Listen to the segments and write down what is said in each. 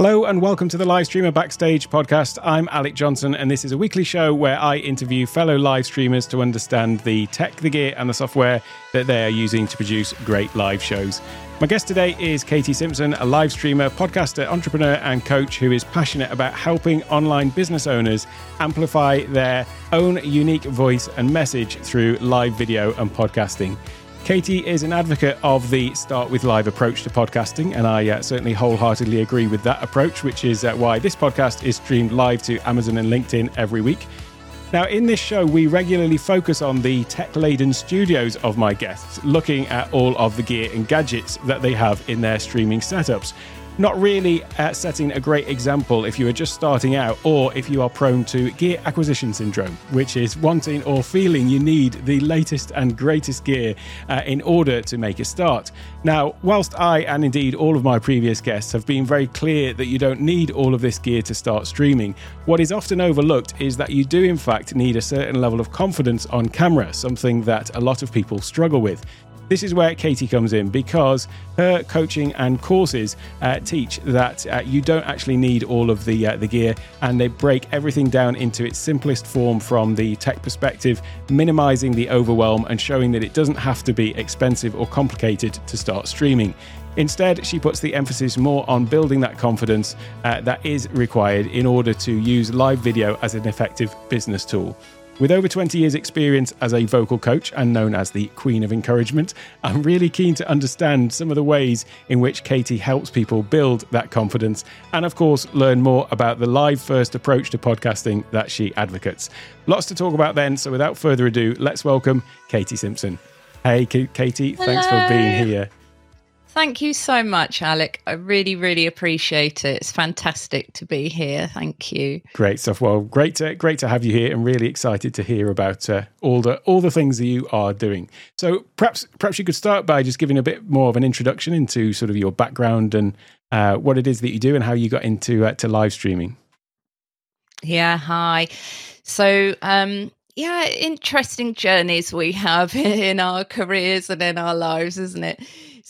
Hello and welcome to the Live Streamer Backstage podcast. I'm Alec Johnson, and this is a weekly show where I interview fellow live streamers to understand the tech, the gear, and the software that they are using to produce great live shows. My guest today is Katy Simpson, a live streamer, podcaster, entrepreneur, and coach who is passionate about helping online business owners amplify their own unique voice and message through live video and podcasting. Katy is an advocate of the start with live approach to podcasting, and I uh, certainly wholeheartedly agree with that approach, which is uh, why this podcast is streamed live to Amazon and LinkedIn every week. Now, in this show, we regularly focus on the tech laden studios of my guests, looking at all of the gear and gadgets that they have in their streaming setups not really uh, setting a great example if you are just starting out or if you are prone to gear acquisition syndrome, which is wanting or feeling you need the latest and greatest gear uh, in order to make a start. Now, whilst I and indeed all of my previous guests have been very clear that you don't need all of this gear to start streaming, what is often overlooked is that you do, in fact, need a certain level of confidence on camera, something that a lot of people struggle with. This is where Katy comes in because her coaching and courses uh, teach that uh, you don't actually need all of the uh, the gear, and they break everything down into its simplest form from the tech perspective, minimizing the overwhelm and showing that it doesn't have to be expensive or complicated to start streaming. Instead, she puts the emphasis more on building that confidence uh, that is required in order to use live video as an effective business tool. With over 20 years' experience as a vocal coach and known as the Queen of Encouragement, I'm really keen to understand some of the ways in which Katy helps people build that confidence and, of course, learn more about the live first approach to podcasting that she advocates. Lots to talk about then, so without further ado, let's welcome Katy Simpson. Hey, Katy, Hello. thanks for being here. Thank you so much, Alec. I really, really appreciate it. It's fantastic to be here. Thank you. Great stuff. Well, great to great to have you here, and really excited to hear about uh, all the all the things that you are doing. So, perhaps perhaps you could start by just giving a bit more of an introduction into sort of your background and uh, what it is that you do and how you got into uh, to live streaming. Yeah. Hi. So, um, yeah, interesting journeys we have in our careers and in our lives, isn't it?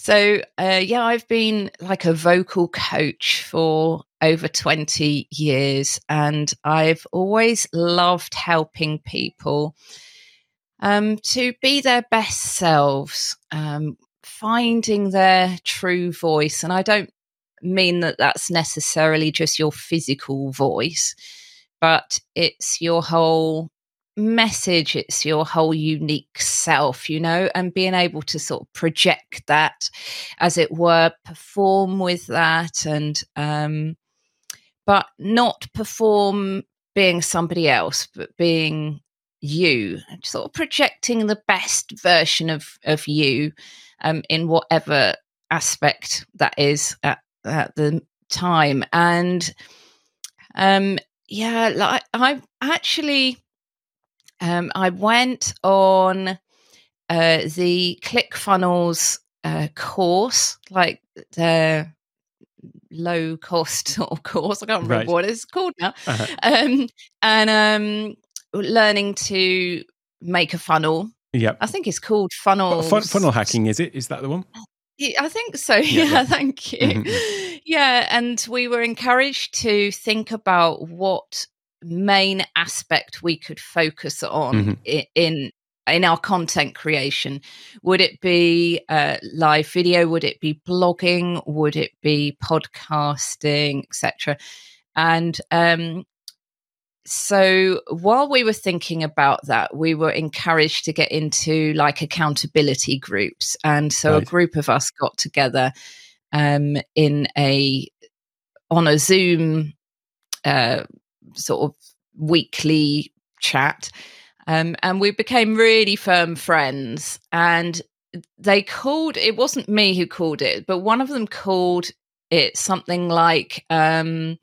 So, uh, yeah, I've been like a vocal coach for over 20 years, and I've always loved helping people um, to be their best selves, um, finding their true voice. And I don't mean that that's necessarily just your physical voice, but it's your whole message it's your whole unique self you know and being able to sort of project that as it were perform with that and um but not perform being somebody else but being you sort of projecting the best version of of you um in whatever aspect that is at, at the time. And um yeah like i actually um, I went on uh, the ClickFunnels uh, course, like the low cost of course. I can't remember right. what it's called now. Uh-huh. Um, and um, learning to make a funnel. Yeah, I think it's called funnel. Fun- funnel hacking is it? Is that the one? I think so. Yeah, yeah thank you. Mm-hmm. Yeah, and we were encouraged to think about what main aspect we could focus on mm-hmm. in in our content creation. Would it be uh, live video? Would it be blogging? Would it be podcasting etc and um, so while we were thinking about that we were encouraged to get into like accountability groups. And so right. a group of us got together um, in a on a zoom uh, sort of weekly chat. Um, and we became really firm friends. And they called it wasn't me who called it, but one of them called it something like um,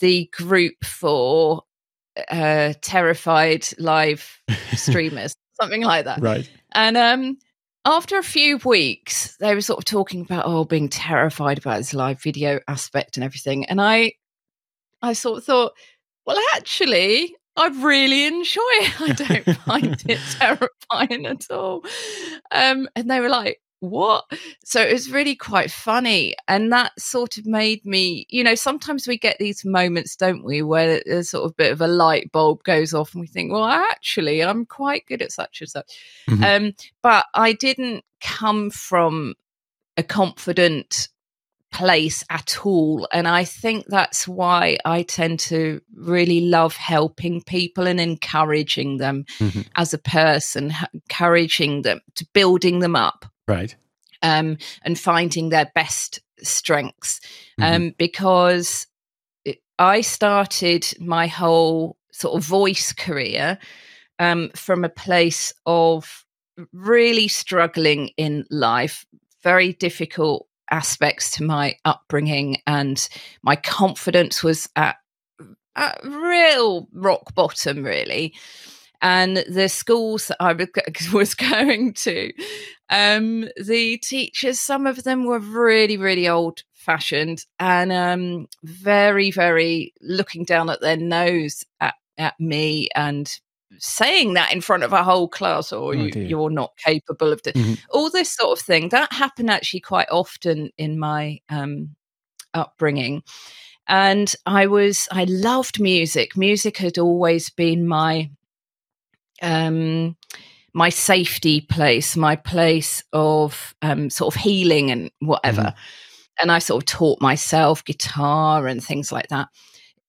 the group for uh, terrified live streamers, something like that. Right. And um, after a few weeks, they were sort of talking about oh, being terrified about this live video aspect and everything. And I, I sort of thought, well, actually, I really enjoy it. I don't find it terrifying at all. Um, and they were like, what? So it was really quite funny. And that sort of made me, you know, sometimes we get these moments, don't we, where a sort of bit of a light bulb goes off and we think, well, actually, I'm quite good at such and such. Mm-hmm. Um, but I didn't come from a confident place at all. And I think that's why I tend to really love helping people and encouraging them mm-hmm. as a person, encouraging them to building them up. Right. Um, and finding their best strengths. Mm-hmm. Um, because I started my whole sort of voice career um, from a place of really struggling in life, very difficult aspects to my upbringing, and my confidence was at, at real rock bottom, really. And the schools that I was going to, um, the teachers, some of them were really, really old fashioned and um, very, very looking down at their nose at, at me and saying that in front of a whole class or oh, you, are not capable of doing mm-hmm. all this sort of thing that happened actually quite often in my um, upbringing. And i was i loved music. Music had always been my um my safety place my place of um, sort of healing and whatever. Mm-hmm. and i sort of taught myself guitar and things like that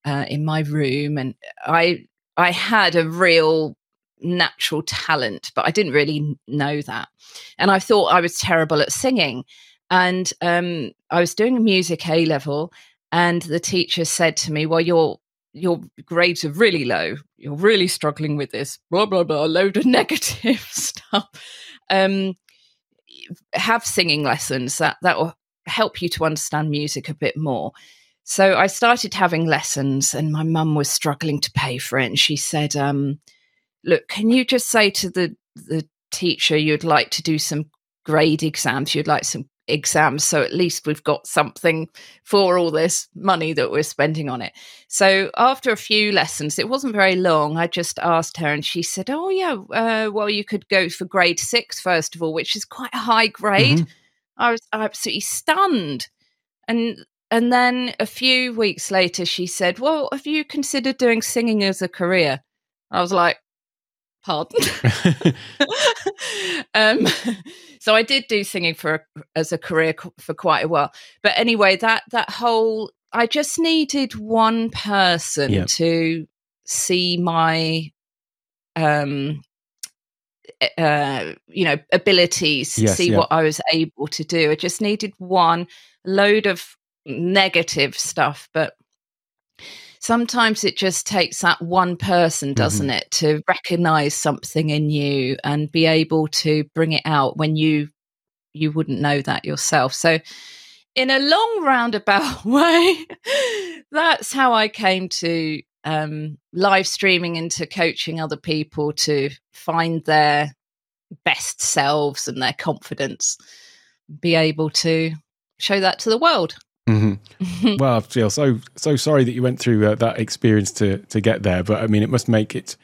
uh, in my room. And i I had a real natural talent, but I didn't really know that. And I thought I was terrible at singing. And um, I was doing a music A level, and the teacher said to me, Well, your your grades are really low. You're really struggling with this, blah, blah, blah, a load of negative stuff. Um, have singing lessons that, that will help you to understand music a bit more. So I started having lessons, and my mum was struggling to pay for it. And she said, um, "Look, can you just say to the the teacher you'd like to do some grade exams? You'd like some exams, so at least we've got something for all this money that we're spending on it." So after a few lessons, it wasn't very long. I just asked her, and she said, "Oh yeah, uh, well you could go for grade six first of all, which is quite a high grade." Mm-hmm. I was absolutely stunned. And and then a few weeks later, she said, Well, have you considered doing singing as a career? I was like, Pardon? um, so I did do singing for as a career for quite a while. But anyway, that that whole I just needed one person to see my um uh, you know abilities yes, see what i was able to do i just needed one load of negative stuff, but sometimes it just takes that one person, doesn't mm-hmm. it, to recognize something in you and be able to bring it out when you you wouldn't know that yourself. So in a long roundabout way, that's how I came to um, live streaming into coaching other people to find their best selves and their confidence, be able to show that to the world. Mm-hmm. well, I feel so so sorry that you went through uh, that experience to to get there, but I mean, it must make it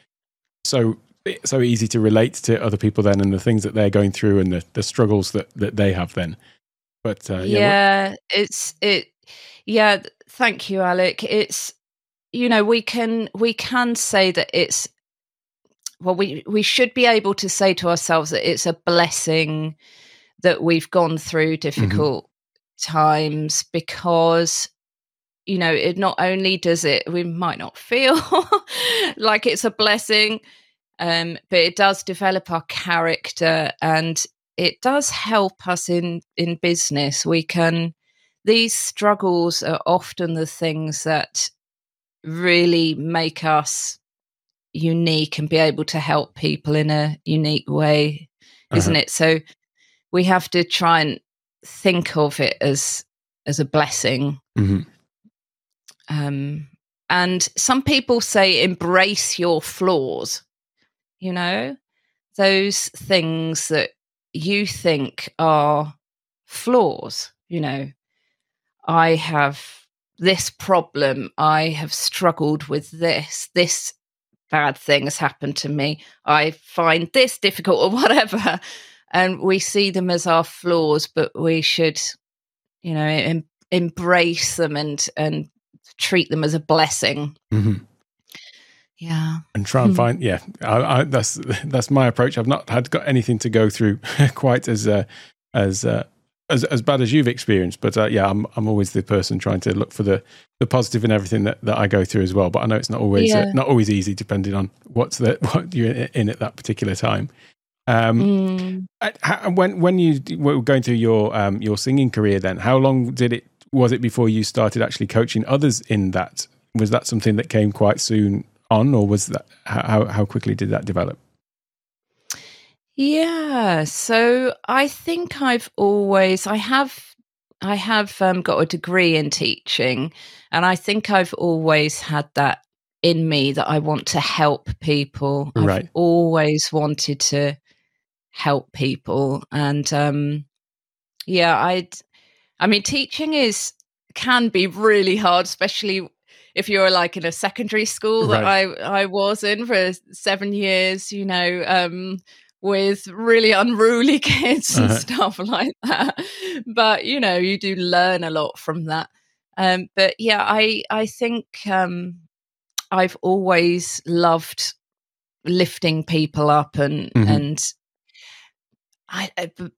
so so easy to relate to other people then, and the things that they're going through, and the the struggles that that they have then. But uh, yeah, yeah what- it's it. Yeah, thank you, Alec. It's you know we can we can say that it's well we we should be able to say to ourselves that it's a blessing that we've gone through mm-hmm. Times because you know it not only does it we might not feel like it's a blessing um, but it does develop our character and it does help us in in business we can these struggles are often the things that really make us unique and be able to help people in a unique way isn't uh-huh. it so we have to try and think of it as as a blessing. Mm-hmm. Um, and some people say embrace your flaws. You know, those things that you think are flaws. You know, I have this problem. I have struggled with this. This bad thing has happened to me. I find this difficult or whatever. And we see them as our flaws, but we should, you know, em- embrace them and and treat them as a blessing. Mm-hmm. Yeah, and try and find yeah. I, I, that's that's my approach. I've not had got anything to go through quite as uh, as uh, as as bad as you've experienced. But uh, yeah, I'm I'm always the person trying to look for the the positive in everything that, that I go through as well. But I know it's not always uh, yeah. uh, not always easy depending on what's the what you're in at that particular time. Um, mm. when when you were going through your um, your singing career, then how long did it was it before you started actually coaching others in that? Was that something that came quite soon on, or was that how how quickly did that develop? Yeah, so I think I've always I have I have um, got a degree in teaching, and I think I've always had that in me that I want to help people. Right. I've always wanted to help people, and um, yeah, I'd. I mean, teaching is can be really hard, especially if you're like in a secondary school right. that I I was in for seven years. You know, um, with really unruly kids and uh-huh. stuff like that. But you know, you do learn a lot from that. Um, but yeah, I I think um, I've always loved lifting people up and mm-hmm. and I,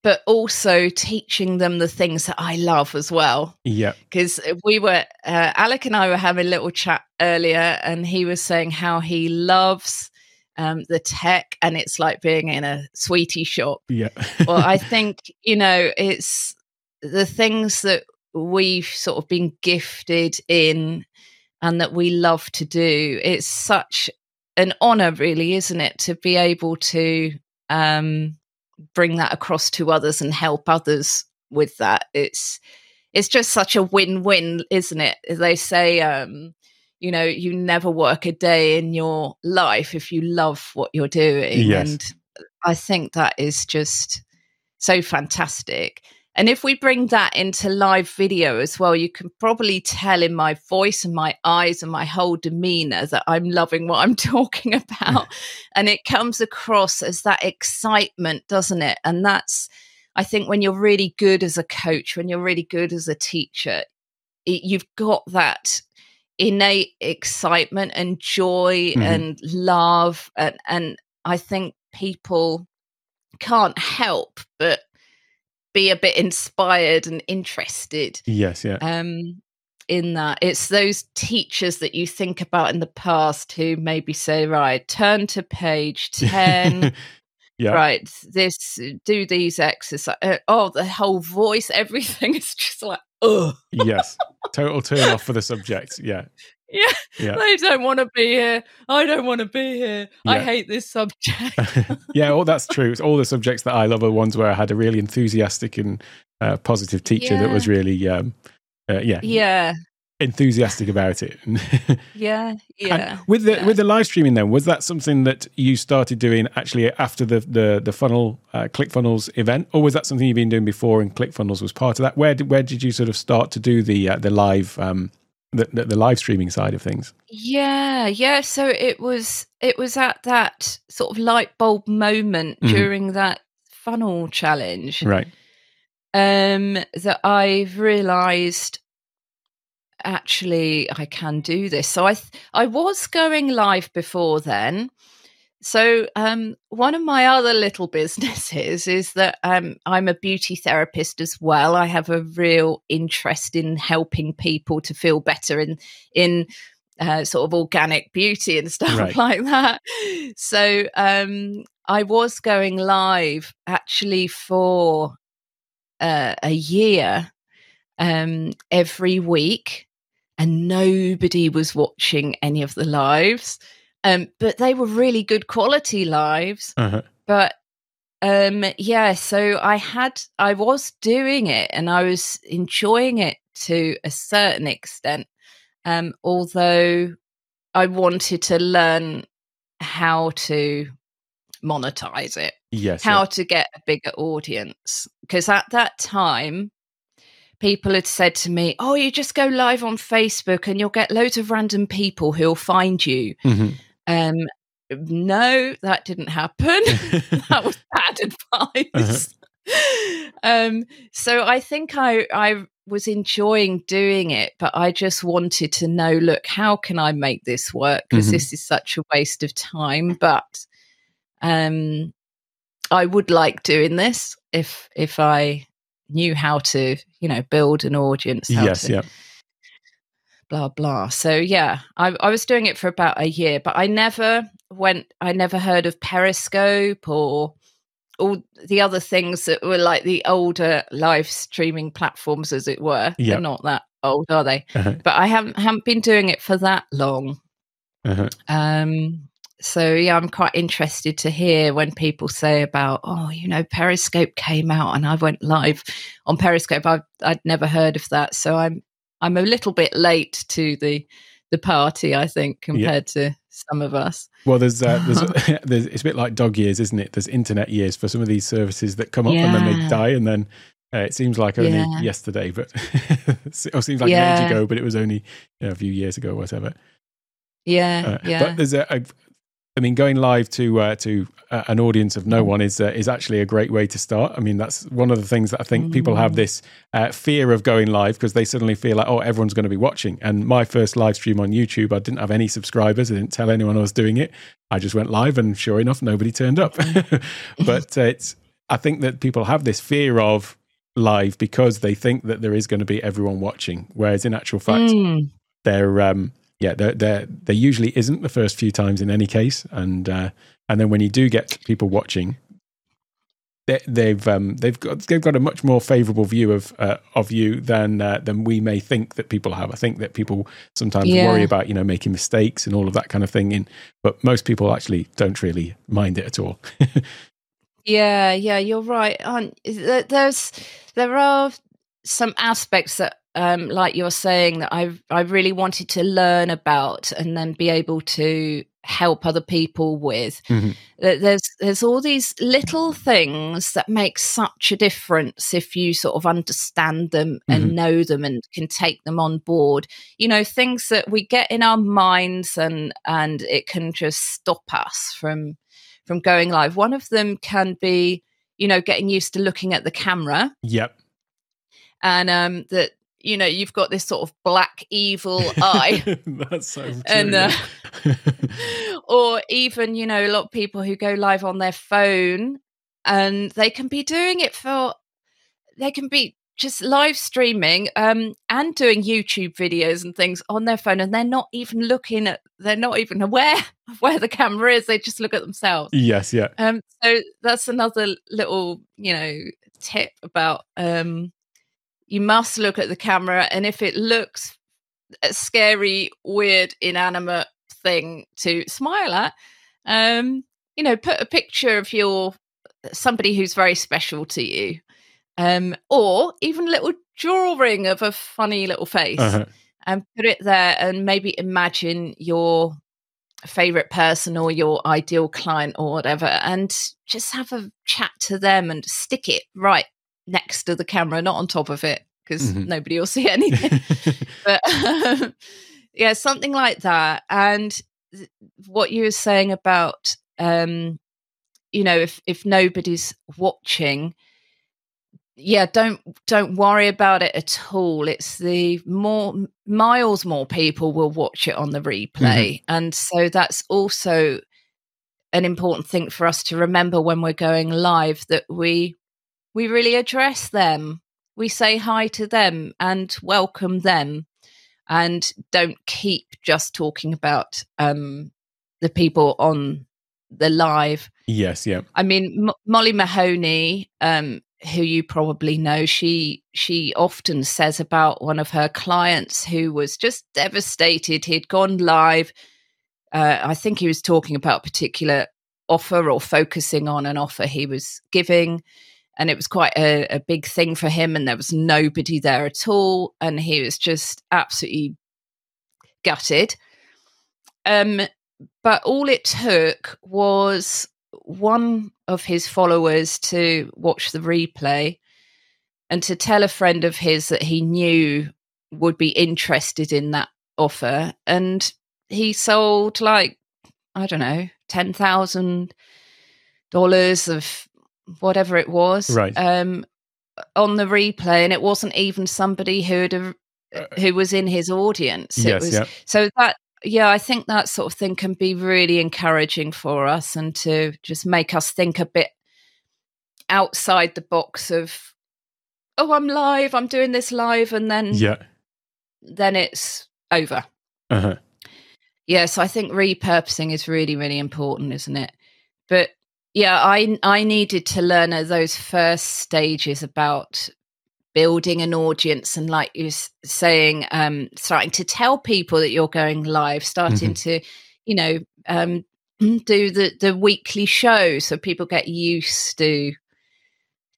but also teaching them the things that I love as well. Yeah. Because we were, uh, Alec and I were having a little chat earlier, and he was saying how he loves um, the tech and it's like being in a sweetie shop. Yeah. well, I think, you know, it's the things that we've sort of been gifted in and that we love to do. It's such an honor, really, isn't it, to be able to um, bring that across to others and help others with that. It's it's just such a win-win, isn't it? They say um, you know you never work a day in your life if you love what you're doing yes. and i think that is just so fantastic and if we bring that into live video as well you can probably tell in my voice and my eyes and my whole demeanor that i'm loving what i'm talking about. And it comes across as that excitement doesn't it? And that's i think when you're really good as a coach when you're really good as a teacher it, you've got that innate excitement and joy mm-hmm. and love. And, and i think people can't help but be a bit inspired and interested yes yeah. um in that. It's those teachers that you think about in the past who maybe say right turn to page 10 yeah. right this do these exercises uh, oh the whole voice everything is just like oh yes. Total turn off for the subject. Yeah yeah, yeah. they don't want to be here i don't want to be here yeah. i hate this subject yeah all that's true it's all the subjects that i love are ones where i had a really enthusiastic and uh, positive teacher yeah. that was really um, uh, yeah yeah enthusiastic about it. yeah, yeah. And with the with the live streaming, then was that something that you started doing actually after the the the funnel uh, ClickFunnels event, or was that something you've been doing before and ClickFunnels was part of that? Where did where did you sort of start to do the uh, the live um, the, the, the live streaming side of things? Yeah, yeah. So it was it was at that sort of light bulb moment mm-hmm. during that funnel challenge, right? Um, that I've realised actually I can do this. So I th- I was going live before then. So um, one of my other little businesses is that um, I'm a beauty therapist as well. I have a real interest in helping people to feel better in in uh, sort of organic beauty and stuff right. like that. So um, I was going live actually for uh, a year um, every week and nobody was watching any of the lives. Um, but they were really good quality lives. Uh-huh. But um, yeah, so I had, I was doing it and I was enjoying it to a certain extent. Um, although I wanted to learn how to monetize it. Yes. How yeah. to get a bigger audience. Because at that time, people had said to me, "Oh, you just go live on Facebook and you'll get loads of random people who'll find you." Mm-hmm. Um, no, that didn't happen. that was bad advice. Uh-huh. um, so I think I I was enjoying doing it, but I just wanted to know, look, how can I make this work? Because mm-hmm. this is such a waste of time. But um, I would like doing this if if I knew how to, you know, build an audience. yes, to, yeah. Blah blah. So yeah, I, I was doing it for about a year, but I never went. I never heard of Periscope or all the other things that were like the older live streaming platforms, as it were. Yeah. They're not that old, are they? Uh-huh. But I haven't haven't been doing it for that long. Uh-huh. Um. So yeah, I'm quite interested to hear when people say about, oh, you know, Periscope came out and I went live on Periscope. I've I'd never heard of that, so I'm I'm a little bit late to the the party, I think, compared yeah. to some of us. Well, there's, uh, there's, there's, it's a bit like dog years, isn't it? There's internet years for some of these services that come up yeah. and then they die, and then uh, it seems like only yeah. yesterday, but it seems like an age ago, but it was only you know, a few years ago, or whatever. Yeah, uh, yeah. But there's a, a, I mean, going live to uh, to uh, an audience of no one is uh, is actually a great way to start. I mean, that's one of the things that I think mm. people have mm. this uh, fear of going live because they suddenly feel like, oh, everyone's going to be watching. And my first live stream on YouTube, I didn't have any subscribers. I didn't tell anyone I was doing it. I just went live, and sure enough, nobody turned up. but uh, it's I think that people have this fear of live because they think that there is going to be everyone watching, whereas in actual fact, mm. they're um, yeah, there there there usually isn't the first few times in any case, and uh, and then when you do get people watching, they, they've um, they've got they've got a much more favourable view of uh, of you than uh, than we may think that people have. I think that people sometimes yeah. worry about you know making mistakes and all of that kind of thing, in but most people actually don't really mind it at all. yeah, yeah, you're right. There's there are some aspects that um, like you're saying, that I I really wanted to learn about and then be able to help other people with. Mm-hmm. There's there's all these little things that make such a difference if you sort of understand them and mm-hmm. know them and can take them on board. You know, things that we get in our minds and and it can just stop us from from going live. One of them can be, you know, getting used to looking at the camera. Yep. And um, that you know you've got this sort of black evil eye. That's so true, and uh, or even you know a lot of people who go live on their phone and they can be doing it for they can be just live streaming um, and doing youtube videos and things on their phone and they're not even looking at they're not even aware of where the camera is they just look at themselves. Yes yeah. Um so that's another little you know tip about um you must look at the camera and if it looks a scary weird inanimate thing to smile at um you know put a picture of your somebody who's very special to you um or even a little drawing of a funny little face uh-huh. and put it there and maybe imagine your favorite person or your ideal client or whatever and just have a chat to them and stick it right next to the camera, not on top of it, because mm-hmm. nobody will see anything. but um, yeah, something like that. And th- what you were saying about, um, you know, if if nobody's watching, yeah, don't don't worry about it at all. It's the more miles more people will watch it on the replay, mm-hmm. and so that's also an important thing for us to remember when we're going live that we we really address them. We say hi to them and welcome them and don't keep just talking about um, the people on the live. Yes, yeah. I mean, M- Molly Mahoney, um, who you probably know, she she often says about one of her clients who was just devastated. He'd gone live. Uh, I think he was talking about a particular offer or focusing on an offer he was giving and it was quite a, a, big thing for him and there was nobody there at all and he was just absolutely gutted. Um but all it took was one of his followers to watch the replay and to tell a friend of his that he knew would be interested in that offer and he sold like i don't know ten thousand dollars of whatever it was, right? Um, on the replay, and it wasn't even somebody who'd have, uh, who was in his audience. Yes, was, yeah. So that yeah, I think that sort of thing can be really encouraging for us and to just make us think a bit outside the box of oh i'm live i'm doing this live and then yeah then it's over uh-huh. yeah so i think repurposing is really really important isn't it but yeah i i needed to learn at those first stages about building an audience and like you're saying um starting to tell people that you're going live starting mm-hmm. to you know um do the the weekly show so people get used to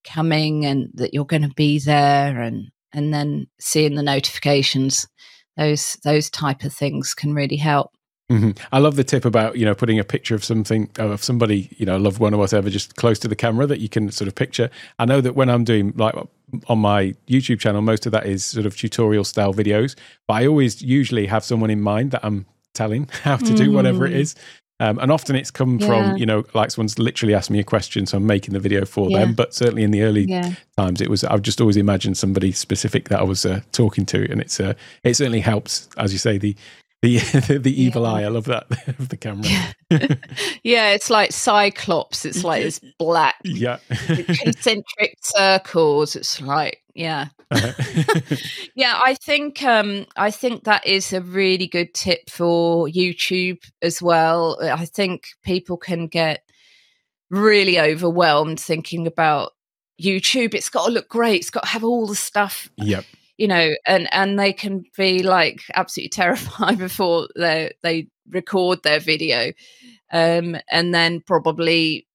coming and that you're going to be there and and then seeing the notifications those those type of things can really help mm-hmm. i love the tip about you know putting a picture of something of somebody you know loved one or whatever just close to the camera that you can sort of picture i know that when i'm doing like on my youtube channel most of that is sort of tutorial style videos but i always usually have someone in mind that i'm telling how to do whatever it mm. um, and often it's come yeah. from, you know, like someone's literally asked me a question, so I'm making the video for yeah. them. But certainly in the early yeah. times, it was, I've just always imagined somebody specific that I was uh, talking to. And it's, uh, it certainly helps, as you say, the, the, the evil eye. I love that of the camera. yeah, it's like Cyclops. It's like this black, yeah, concentric circles. It's like, yeah, uh-huh. yeah, I think um, I think that is a really good tip for YouTube as well. I think people can get really overwhelmed thinking about YouTube. It's got to look great. It's got to have all the stuff. Yep. You know, and and they can be like absolutely terrified before they they record their video, um, and then probably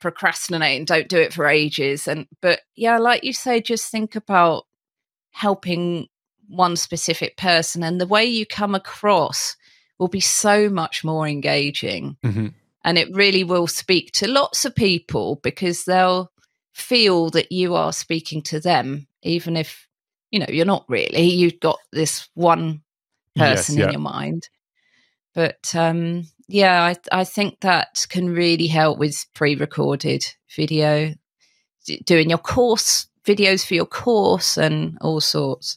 procrastinate and don't do it for ages and but yeah like you say just think about helping one specific person and the way you come across will be so much more engaging mm-hmm. and it really will speak to lots of people because they'll feel that you are speaking to them even if you know you're not really you've got this one person yes, yeah. in your mind but um yeah, I, I think that can really help with pre-recorded video, doing your course videos for your course and all sorts.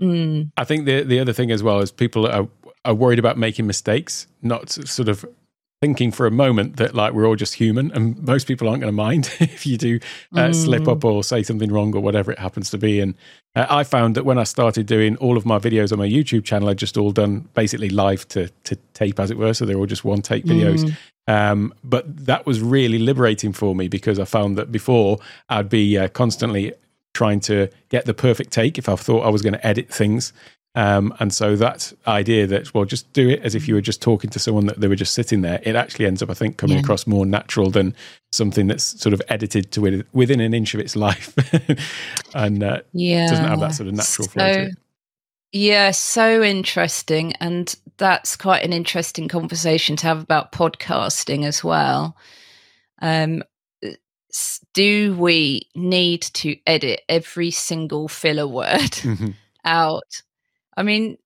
Mm. I think the the other thing as well is people are are worried about making mistakes, not sort of thinking for a moment that like we're all just human and most people aren't going to mind if you do uh, mm. slip up or say something wrong or whatever it happens to be and uh, i found that when i started doing all of my videos on my youtube channel i just all done basically live to, to tape as it were so they're all just one take videos mm. um, but that was really liberating for me because i found that before i'd be uh, constantly trying to get the perfect take if i thought i was going to edit things um, and so that idea that, well, just do it as if you were just talking to someone that they were just sitting there, it actually ends up, I think, coming yeah. across more natural than something that's sort of edited to within an inch of its life and uh, yeah. doesn't have that sort of natural so, flow to it. Yeah, so interesting. And that's quite an interesting conversation to have about podcasting as well. Um, do we need to edit every single filler word mm-hmm. out? I mean,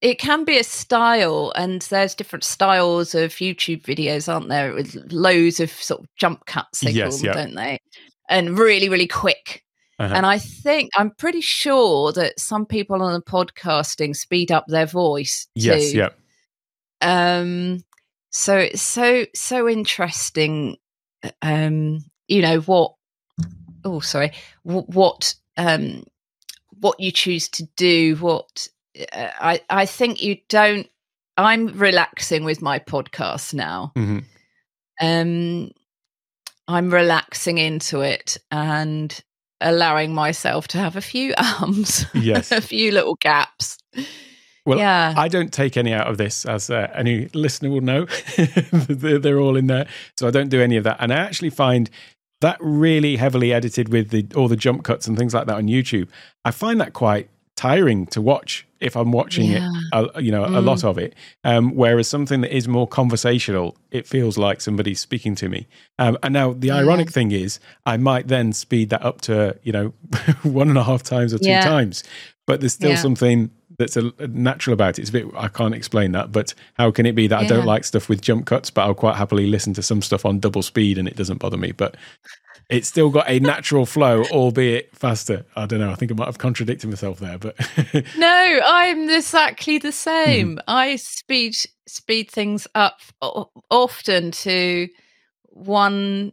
it can be a style, and there's different styles of YouTube videos, aren't there? With loads of sort of jump cuts, they yes, call them, yeah. don't they? And really, really quick. Uh-huh. And I think I'm pretty sure that some people on the podcasting speed up their voice. Too. Yes, yeah. Um. So it's so so interesting. Um. You know what? Oh, sorry. what um what you choose to do what uh, i i think you don't i'm relaxing with my podcast now mm-hmm. um i'm relaxing into it and allowing myself to have a few ums yes a few little gaps well, yeah. I don't take any out of this, as uh, any listener will know. they're all in there. So I don't do any of that. And I actually find that really heavily edited with the all the jump cuts and things like that on YouTube, I find that quite tiring to watch if I'm watching yeah. it, uh, you know, mm. a lot of it. Um, whereas something that is more conversational, it feels like somebody's speaking to me. Um, and now the yeah. ironic thing is, I might then speed that up to you know one and a half times or two yeah. times, but there's still something that's a, natural about it. It's a bit I can't explain that, but how can it be that I don't like stuff with jump cuts, but I'll quite happily listen to some stuff on double speed and it doesn't bother me. But it's still got a natural flow, albeit faster. I don't know. I think I might have contradicted myself there, but No, I'm exactly the same. Mm-hmm. I speed speed things up often to one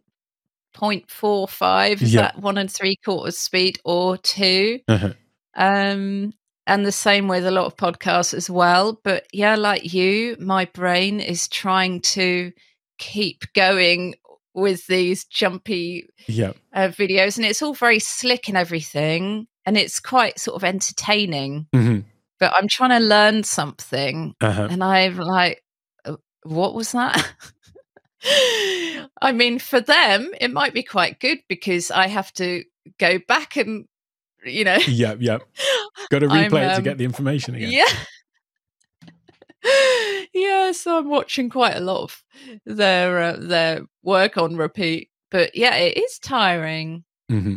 point four five. Is Yeah. that one and three quarters speed or two? Uh-huh. Um, and the same with a lot of podcasts as well. But yeah, like you, my brain is trying to keep going with these jumpy yeah, uh, videos, and it's all very slick and everything, and it's quite sort of entertaining. hmm But I'm trying to learn something, uh-huh. and I'm like, "Uh, what was that? I mean, for them, it might be quite good because I have to go back and, you know, yeah, yeah. Got to replay it to um, get the information again. yeah. yeah, so I'm watching quite a lot of their uh, their work on repeat. But yeah, it is tiring. Mm-hmm.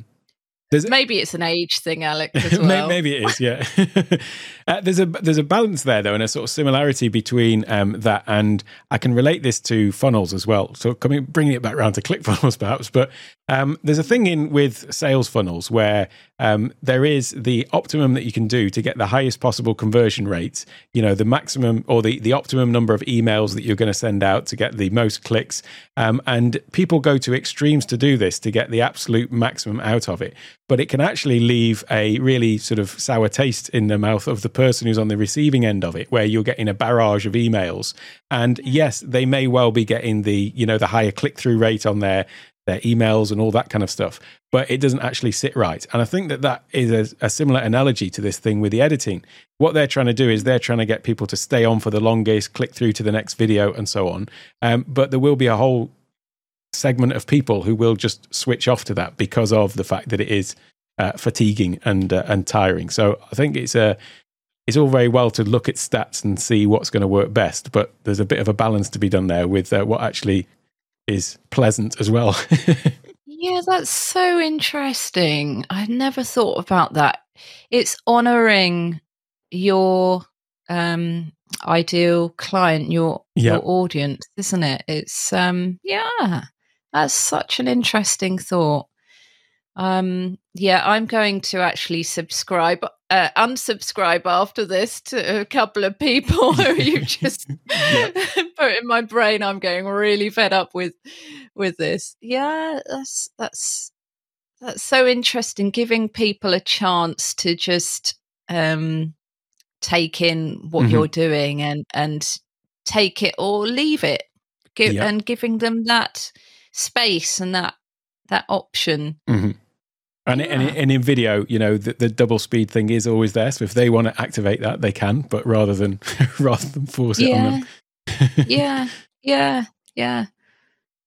There's, Maybe it's an age thing, Alec, as well. Maybe it is, yeah. Uh, there's a there's a balance there though, and a sort of similarity between um, that and I can relate this to funnels as well. So coming bringing it back around to ClickFunnels perhaps, but um, there's a thing in with sales funnels where um, there is the optimum that you can do to get the highest possible conversion rates. You know, the maximum or the the optimum number of emails that you're going to send out to get the most clicks, um, and people go to extremes to do this to get the absolute maximum out of it but it can actually leave a really sort of sour taste in the mouth of the person who's on the receiving end of it where you're getting a barrage of emails. And yes they may well be getting the you know the higher click through rate on their their emails and all that kind of stuff but it doesn't actually sit right. And i think that that is a, a similar analogy to this thing with the editing. What they're trying to do is they're trying to get people to stay on for the longest click through to the next video and so on. Um, but there will be a whole segment of people who will just switch off to that because of the fact that it is uh, fatiguing and uh, and tiring. So I think it's a it's all very well to look at stats and see what's going to work best, but there's a bit of a balance to be done there with uh, what actually is pleasant as well. Yeah, that's so interesting. I never thought about that. It's honoring your um ideal client, your Yeah. your audience, isn't it? It's um yeah. That's such an interesting thought. Um yeah, I'm going to actually subscribe uh, unsubscribe after this to a couple of people who you just put in my brain I'm getting really fed up with with this. Yeah, that's that's that's so interesting. Giving people a chance to just um, take in what Mhm. you're doing and and take it or leave it, Give, Yeah. and giving them that space and that that option. Mhm. And, and, Yeah. and in video, you know, the, the double speed thing is always there. So if they want to activate that, they can, but rather than rather than force it on them. yeah, yeah, yeah.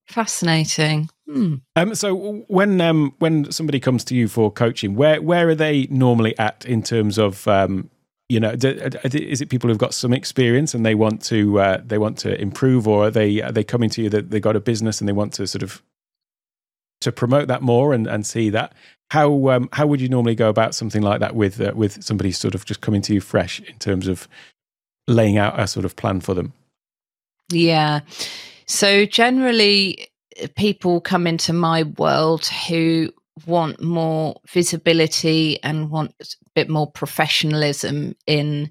Fascinating. Hmm. Um, so when um, when somebody comes to you for coaching, where where are they normally at in terms of um, you know, is it people who've got some experience and they want to uh, they want to improve, or are they are they coming to you that they got a business and they want to sort of to promote that more and, and see that? How um, how would you normally go about something like that with uh, with somebody sort of just coming to you fresh in terms of laying out a sort of plan for them? Yeah. So generally, people come into my world who want more visibility and want a bit more professionalism in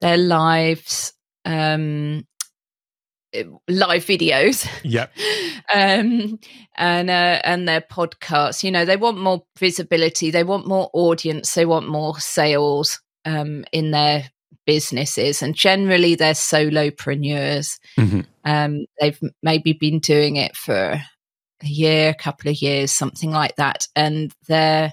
their lives, um, uh, live videos. Yep. um and uh, and their podcasts you know they want more visibility they want more audience they want more sales um in their businesses and generally they're solopreneurs Mhm. um they've maybe been doing it for a year a couple of years something like that and their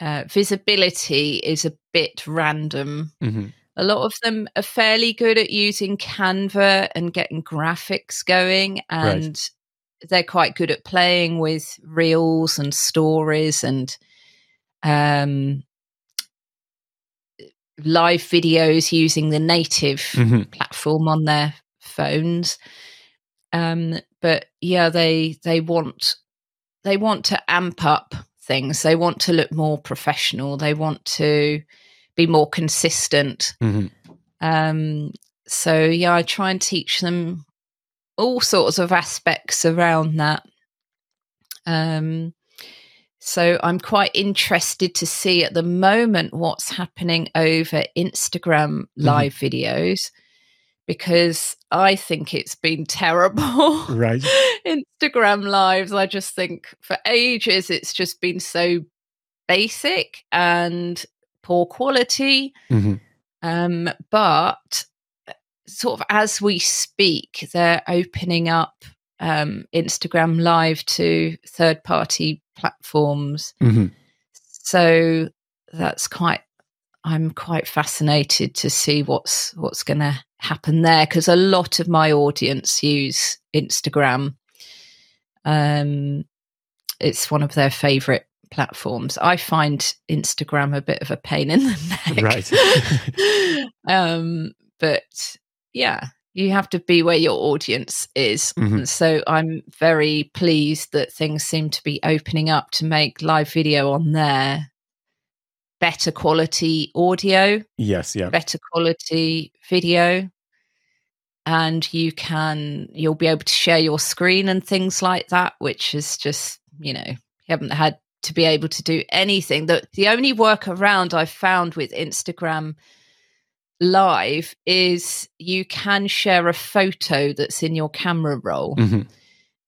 uh, visibility is a bit random Mhm. a lot of them are fairly good at using Canva and getting graphics going, and they're quite good at playing with reels and stories and um, live videos using the native Mhm. platform on their phones. Um, but yeah, they they want they want to amp up things. They want to look more professional. They want to be more consistent. Mhm. Um, so yeah, I try and teach them all sorts of aspects around that. Um, so I'm quite interested to see at the moment what's happening over Instagram live videos because I think it's been terrible. Right. Instagram lives, I just think for ages it's just been so basic and poor quality. Mhm. Um, but sort of as we speak, they're opening up um, Instagram Live to third party platforms. Mhm. So that's quite. I'm quite fascinated to see what's what's going to happen there because a lot of my audience use Instagram. Um, it's one of their favorite platforms. I find Instagram a bit of a pain in the neck. Right. um, but yeah, you have to be where your audience is. Mhm. So I'm very pleased that things seem to be opening up to make live video on there better quality audio, Yes. Yeah. better quality video. And you can, you'll be able to share your screen and things like that, which is just, you know, you haven't had to be able to do anything. The, the only workaround I've found with Instagram Live is you can share a photo that's in your camera roll Mhm.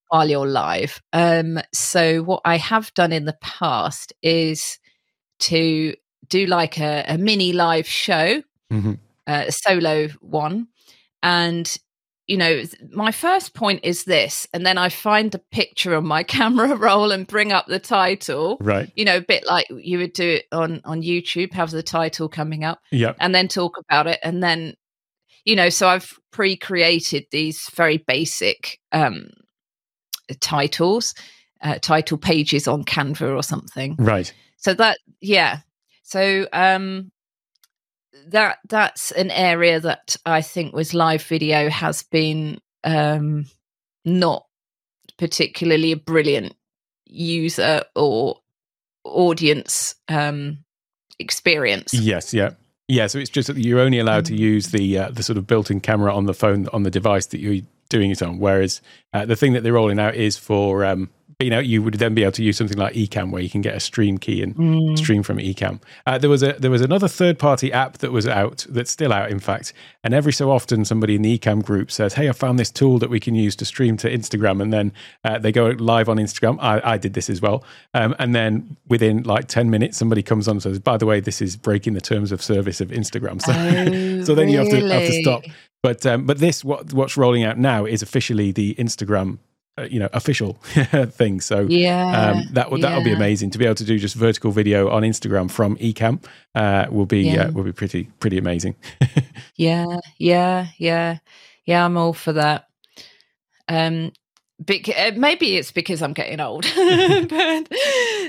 while you're live. Um, so what I have done in the past is to do like a, a mini live show, Mhm. uh, a solo one, and you know my first point is this, and then I find the picture on my camera roll and bring up the title. Right. You know, a bit like you would do it on on YouTube, have the title coming up Yeah. and then talk about it and then you know so i've pre-created these very basic um titles uh, title pages on canva or something Right. So that yeah so um that that's an area that i think with live video has been um not particularly a brilliant user or audience um experience Yes, yeah, yeah. So it's just that you're only allowed to Mm. use the uh, the sort of built-in camera on the phone on the device that you're doing it on. Whereas uh, the thing that they're rolling out is for um, you know you would then be able to use something like Ecamm where you can get a stream key and Mm. stream from Ecamm. Uh, there was a there was another third-party app that was out that's still out, in fact. And every so often, somebody in the Ecamm group says, "Hey, I found this tool that we can use to stream to Instagram," and then uh, they go live on Instagram. I, I did this as well, um, and then within like ten minutes, somebody comes on and says, "By the way, this is breaking the terms of service of Instagram." So, Oh, so then you have to have to stop. But um, but this what what's rolling out now is officially the Instagram, you know, official thing. So Yeah. um, that would that would be amazing to be able to do just vertical video on Instagram from Ecamm. Uh, will be Yeah. uh, will be pretty pretty amazing. Yeah, yeah, yeah, yeah. I'm all for that. Um, uh, maybe it's because I'm getting old. but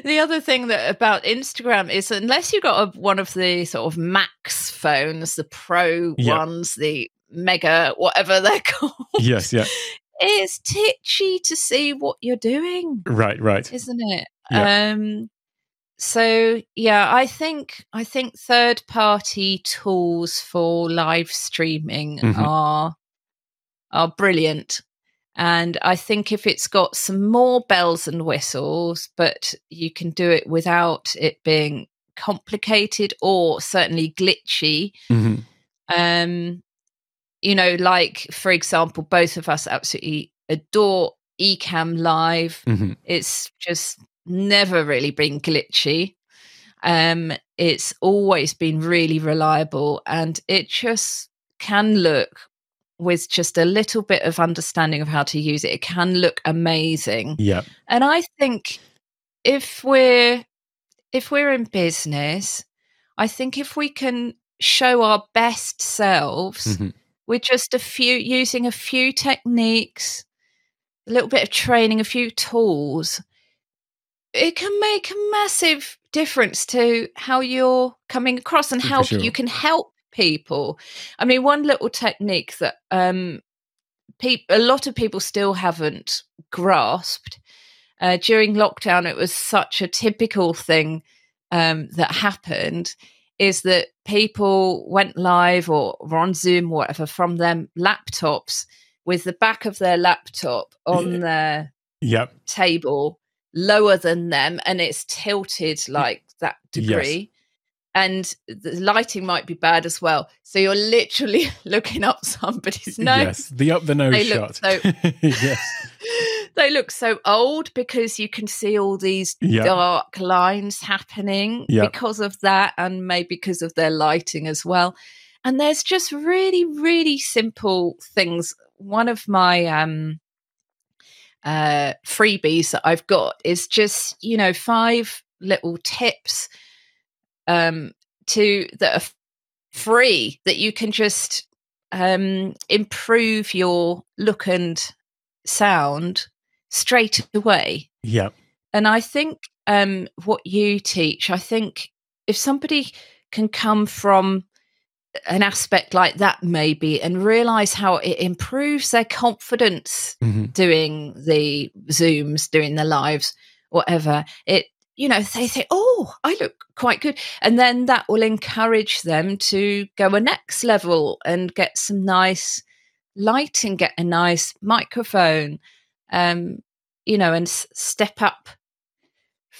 the other thing that about Instagram is unless you've got a, one of the sort of Max phones, the Pro Yeah. ones, the Mega, whatever they're called, yes, yeah, it's titchy to see what you're doing right, right, isn't it? Yeah. Um so yeah, I think I think third party tools for live streaming Mhm. are are brilliant. And I think if it's got some more bells and whistles, but you can do it without it being complicated or certainly glitchy, hmm um you know like for example both of us absolutely adore Ecamm Live. Hmm it's just never really been glitchy. Um it's always been really reliable and it just can look with just a little bit of understanding of how to use it it can look amazing. Yeah, and i think if we're if we're in business i think if we can show our best selves Mhm. With just a few using a few techniques a little bit of training a few tools it can make a massive difference to how you're coming across and how sure. you can help people i mean one little technique that um peop a lot of people still haven't grasped uh, during lockdown it was such a typical thing um, that happened is that people went live or were on Zoom or whatever from their laptops with the back of their laptop on Yeah. their Yep. table lower than them and it's tilted like that Yes. degree. And the lighting might be bad as well. So you're literally looking up somebody's nose. Yes. The up the nose They shot. so- yes. they look so old because you can see all these Yeah. dark lines happening Yeah. because of that and maybe because of their lighting as well and there's just really really simple things one of my um uh freebies that i've got is just you know five little tips um to that are free that you can just um improve your look and sound straight away Yeah. and I think um, what you teach, I think if somebody can come from an aspect like that, maybe, and realize how it improves their confidence hmm doing the Zooms, doing the lives, whatever, it, you know, they say, oh, I look quite good. And then that will encourage them to go a next level and get some nice lighting, get a nice microphone, um, you know, and s- step up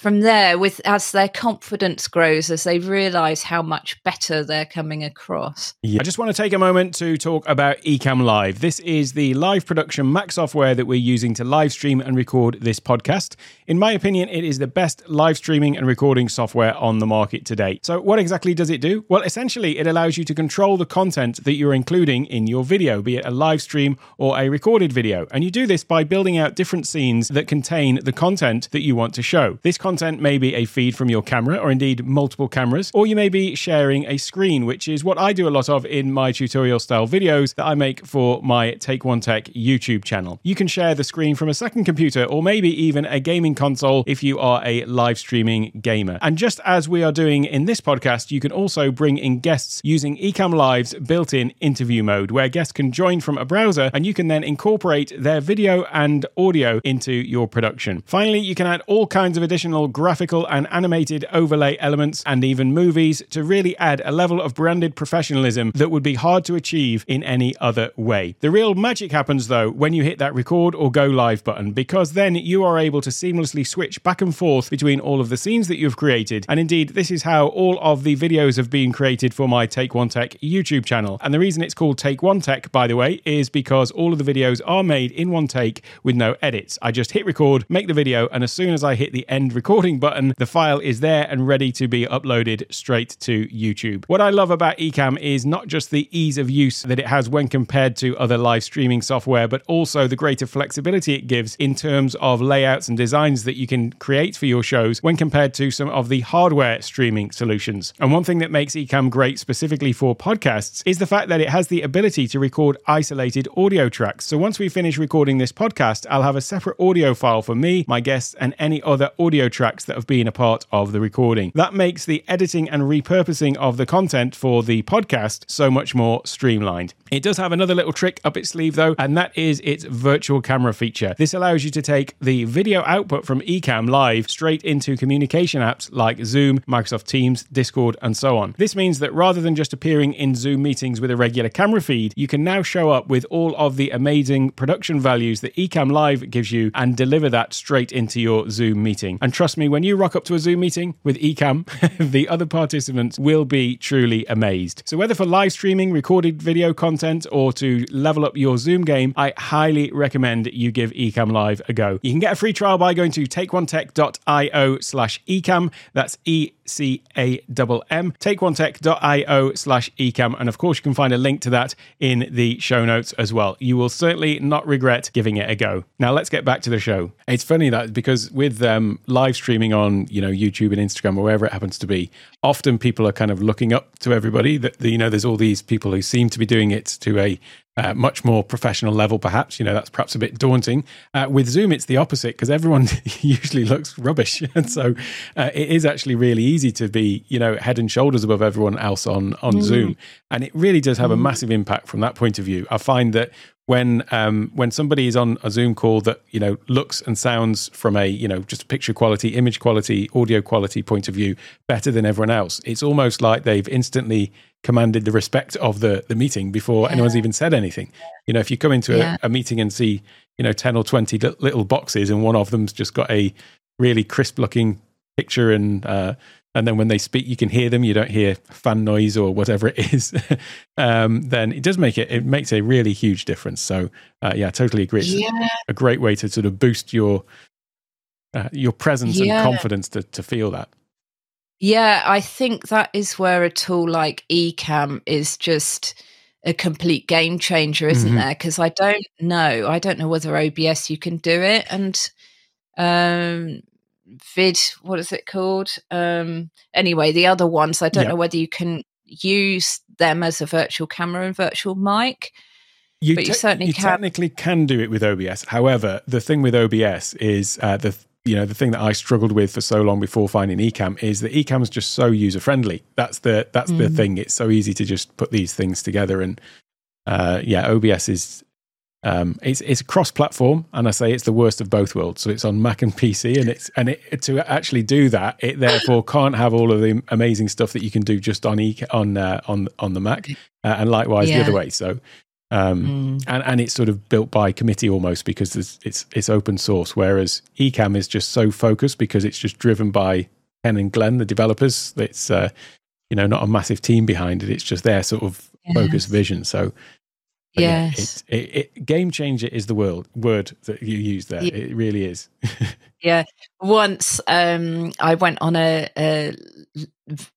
from there with as their confidence grows as they realize how much better they're coming across Yeah. I just want to take a moment to talk about Ecamm Live. This is the live production Mac software that we're using to live stream and record this podcast. In my opinion, it is the best live streaming and recording software on the market today. So, what exactly does it do? Well, essentially, it allows you to control the content that you're including in your video, be it a live stream or a recorded video. And you do this by building out different scenes that contain the content that you want to show. This content may be a feed from your camera or indeed multiple cameras, or you may be sharing a screen, which is what I do a lot of in my tutorial style videos that I make for my Take One Tech YouTube channel. You can share the screen from a second computer or maybe even a gaming console if you are a live streaming gamer. And just as we are doing in this podcast, you can also bring in guests using Ecamm Live's built in interview mode, where guests can join from a browser and you can then incorporate their video and audio into your production. Finally, you can add all kinds of additional graphical and animated overlay elements and even movies to really add a level of branded professionalism that would be hard to achieve in any other way. The real magic happens though when you hit that record or go live button, because then you are able to seamlessly switch back and forth between all of the scenes that you've created. And indeed, this is how all of the videos have been created for my Take One Tech YouTube channel. And the reason it's called Take One Tech, by the way, is because all of the videos are made in one take with no edits. I just hit record, make the video, and as soon as I hit the end recording button, the file is there and ready to be uploaded straight to YouTube. What I love about Ecamm is not just the ease of use that it has when compared to other live streaming software, but also the greater flexibility it gives in terms of layouts and designs that you can create for your shows when compared to some of the hardware streaming solutions. And one thing that makes Ecamm great specifically for podcasts is the fact that it has the ability to record isolated audio tracks. So once we finish recording this podcast, I'll have a separate audio file for me, my guests, and any other audio tracks that have been a part of the recording. That makes the editing and repurposing of the content for the podcast so much more streamlined. It does have another little trick up its sleeve though, and that is its virtual camera feature. This allows you to take the video output from Ecamm Live straight into communication apps like Zoom, Microsoft Teams, Discord, and so on. This means that rather than just appearing in Zoom meetings with a regular camera feed, you can now show up with all of the amazing production values that Ecamm Live gives you and deliver that straight into your Zoom meeting. And trust me, when you rock up to a Zoom meeting with Ecamm, the other participants will be truly amazed. So whether for live streaming, recorded video content, or to level up your Zoom game, I highly recommend you give Ecamm Live a go. You can get a free trial by going to takeonetech.io slash ecamm. That's E C A M M. Takeonetech.io slash ecamm. And of course, you can find a link to that in the show notes as well. You will certainly not regret giving it a go. Now, let's get back to the show. It's funny that because with um, live streaming on, you know, YouTube and Instagram or wherever it happens to be, often people are kind of looking up to everybody. That you know, there's all these people who seem to be doing it to a uh, much more professional level, perhaps. You know, that's perhaps a bit daunting. Uh, with Zoom, it's the opposite because everyone usually looks rubbish, and so uh, it is actually really easy to be, you know, head and shoulders above everyone else on on Zoom, and it really does have a massive impact from that point of view. I find that when um, when somebody is on a Zoom call that you know looks and sounds from a you know just picture quality, image quality, audio quality point of view better than everyone else, it's almost like they've instantly commanded the respect of the the meeting before yeah. anyone's even said anything. You know, if you come into yeah. a, a, meeting and see you know ten or twenty little boxes and one of them's just got a really crisp looking picture and uh, and then when they speak you can hear them you don't hear fan noise or whatever it is um, then it does make it it makes a really huge difference so uh, yeah I totally agree it's yeah. a great way to sort of boost your uh, your presence and confidence to, to feel that yeah i think that is where a tool like ecamm is just a complete game changer isn't mm-hmm. there? Because i don't know. I don't know whether obs you can do it and um vid what is it called? Um anyway the other ones i don't know whether you can use them as a virtual camera and virtual mic you, but you certainly you can. technically can do it with obs however the thing with obs is uh, the you know the thing that i struggled with for so long before finding ecamm is that ecamm is just so user friendly that's the that's mm. the thing it's so easy to just put these things together and uh, yeah obs is um, it's it's cross-platform, and I say it's the worst of both worlds. So it's on Mac and PC, and it's and it, to actually do that, it therefore can't have all of the amazing stuff that you can do just on e- on uh, on on the Mac, uh, and likewise yeah. the other way. So, um, mm. and and it's sort of built by committee almost because it's it's it's open source, whereas Ecamm is just so focused because it's just driven by Ken and Glenn, the developers. It's uh, you know not a massive team behind it. It's just their sort of yes. focused vision. So yes. Yeah, it, it, it, game changer is the word word that you use there. Yeah. It really is. yeah. Once um, I went on a, a,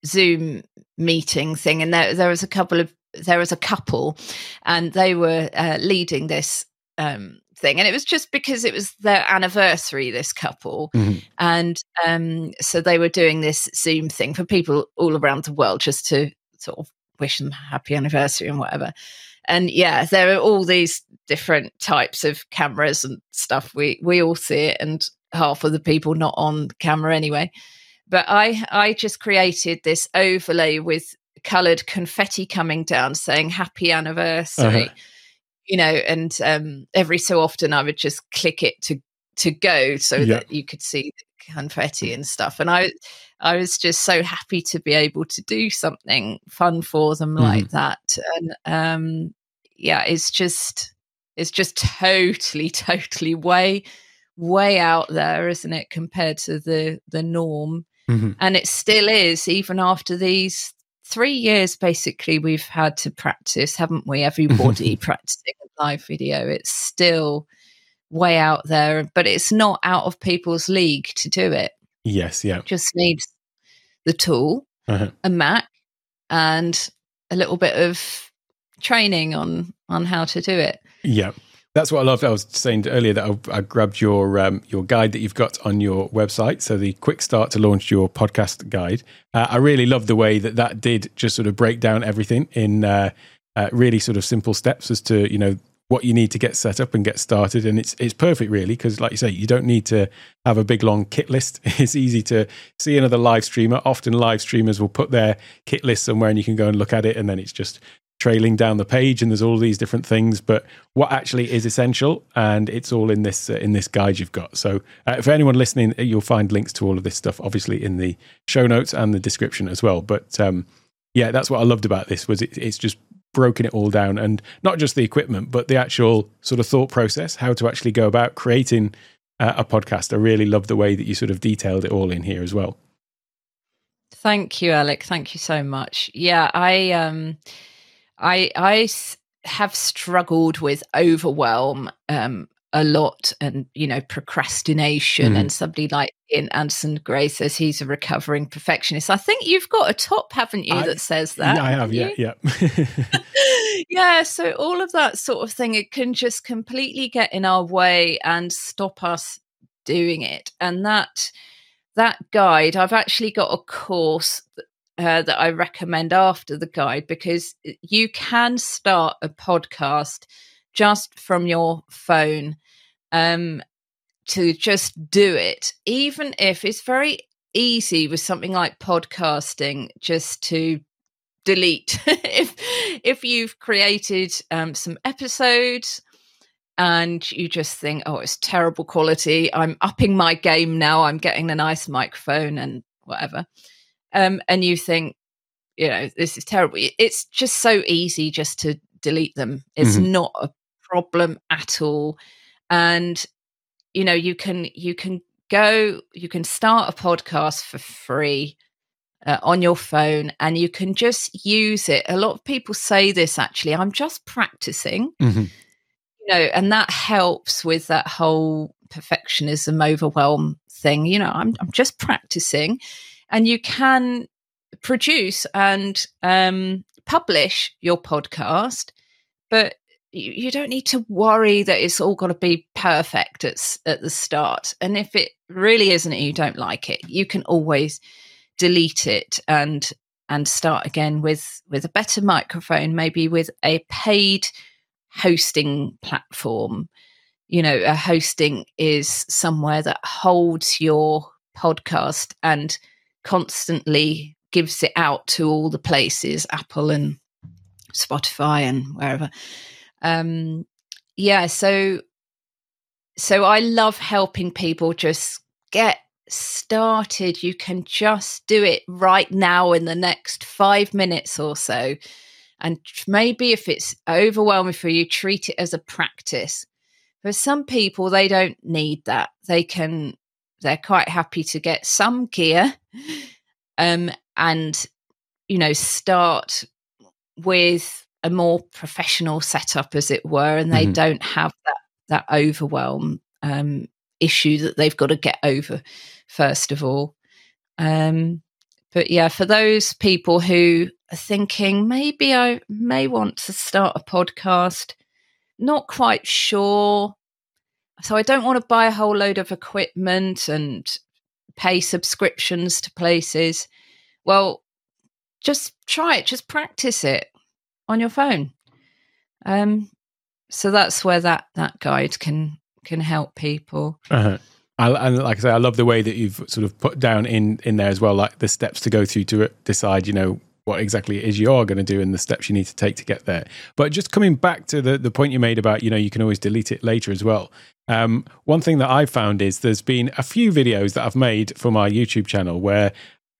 Zoom meeting thing, and there there was a couple of there was a couple, and they were uh, leading this um, thing, and it was just because it was their anniversary. This couple, mm-hmm. and um, so they were doing this Zoom thing for people all around the world, just to sort of wish them happy anniversary and whatever and yeah there are all these different types of cameras and stuff we we all see it and half of the people not on camera anyway but i i just created this overlay with colored confetti coming down saying happy anniversary uh-huh. you know and um every so often i would just click it to to go so yeah. that you could see the confetti and stuff and i I was just so happy to be able to do something fun for them mm-hmm. like that. And um, yeah, it's just it's just totally, totally way, way out there, isn't it, compared to the the norm? Mm-hmm. And it still is, even after these three years basically we've had to practice, haven't we? Everybody practicing live video. It's still way out there, but it's not out of people's league to do it. Yes, yeah. It just needs the tool, uh-huh. a Mac, and a little bit of training on on how to do it. Yeah. That's what I loved. I was saying earlier that I, I grabbed your um, your guide that you've got on your website. So the quick start to launch your podcast guide. Uh, I really love the way that that did just sort of break down everything in uh, uh, really sort of simple steps as to you know what you need to get set up and get started. And it's it's perfect really because like you say, you don't need to have a big long kit list. It's easy to see another live streamer. Often live streamers will put their kit list somewhere and you can go and look at it and then it's just trailing down the page and there's all these different things but what actually is essential and it's all in this uh, in this guide you've got. So uh, for anyone listening you'll find links to all of this stuff obviously in the show notes and the description as well. But um, yeah that's what i loved about this was it, it's just broken it all down and not just the equipment but the actual sort of thought process how to actually go about creating uh, a podcast. I really love the way that you sort of detailed it all in here as well. Thank you alec. Thank you so much. Yeah i um I I have struggled with overwhelm um, a lot and you know procrastination mm. and somebody like Ian Anderson Gray says he's a recovering perfectionist. I think you've got a top, haven't you, I, that says that? Yeah, I have, yeah, yeah. yeah, so all of that sort of thing, it can just completely get in our way and stop us doing it. And that that guide, I've actually got a course uh, that I recommend after the guide because you can start a podcast just from your phone um, to just do it, even if it's very easy with something like podcasting just to delete if if you've created um, some episodes and you just think, oh, it's terrible quality. I'm upping my game now. I'm getting a nice microphone and whatever. Um, and you think, you know, this is terrible. It's just so easy just to delete them. It's mm-hmm. not a problem at all. And you know, you can you can go, you can start a podcast for free. Uh, on your phone and you can just use it. A lot of people say this actually, I'm just practicing. Mm-hmm you know, and that helps with that whole perfectionism overwhelm thing. You know, I'm I'm just practicing, and you can produce and um, publish your podcast, but you, you don't need to worry that it's all got to be perfect at at the start. And if it really isn't, you don't like it, you can always delete it and and start again with with a better microphone, maybe with a paid hosting platform. You know, a hosting is somewhere that holds your podcast and constantly gives it out to all the places, Apple and Spotify and wherever. Um, yeah, so so I love helping people just get started. You can just do it right now in the next five minutes or so. And maybe if it's overwhelming for you, treat it as a practice. For some people, they don't need that. They can, they're quite happy to get some gear um, and, you know, start with a more professional setup, as it were, and they mm-hmm. don't have that, that overwhelm um, issue that they've got to get over, first of all. Um, but yeah, for those people who are thinking maybe I may want to start a podcast, not quite sure. So I don't want to buy a whole load of equipment and pay subscriptions to places. Well, just try it, just practice it on your phone. Um, so that's where that that guide can can help people. Uh-huh. I, and like I say, I love the way that you've sort of put down in in there as well, like the steps to go through to decide, you know, what exactly it is you're going to do and the steps you need to take to get there. But just coming back to the the point you made about, you know, you can always delete it later as well. Um, one thing that I've found is there's been a few videos that I've made for my YouTube channel where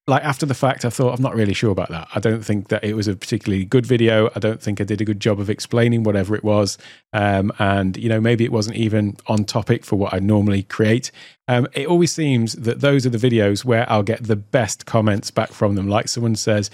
like after the fact, I thought I'm not really sure about that. I don't think that it was a particularly good video. I don't think I did a good job of explaining whatever it was, um, and you know maybe it wasn't even on topic for what I normally create. Um, it always seems that those are the videos where I'll get the best comments back from them. Like someone says,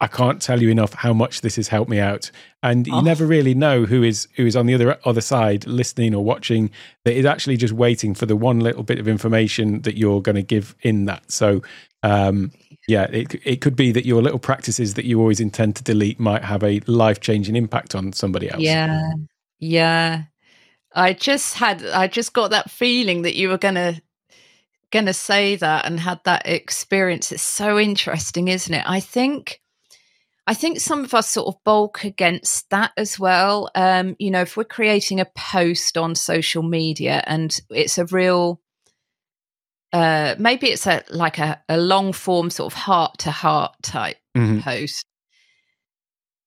I can't tell you enough how much this has helped me out. And you oh. never really know who is who is on the other other side listening or watching that is actually just waiting for the one little bit of information that you're going to give in that. So um, yeah, it it could be that your little practices that you always intend to delete might have a life changing impact on somebody else. Yeah, yeah. I just had I just got that feeling that you were gonna gonna say that and had that experience. It's so interesting, isn't it? I think I think some of us sort of bulk against that as well. Um, you know, if we're creating a post on social media and it's a real, uh, maybe it's a like a, a long form sort of heart to heart type mm-hmm. post,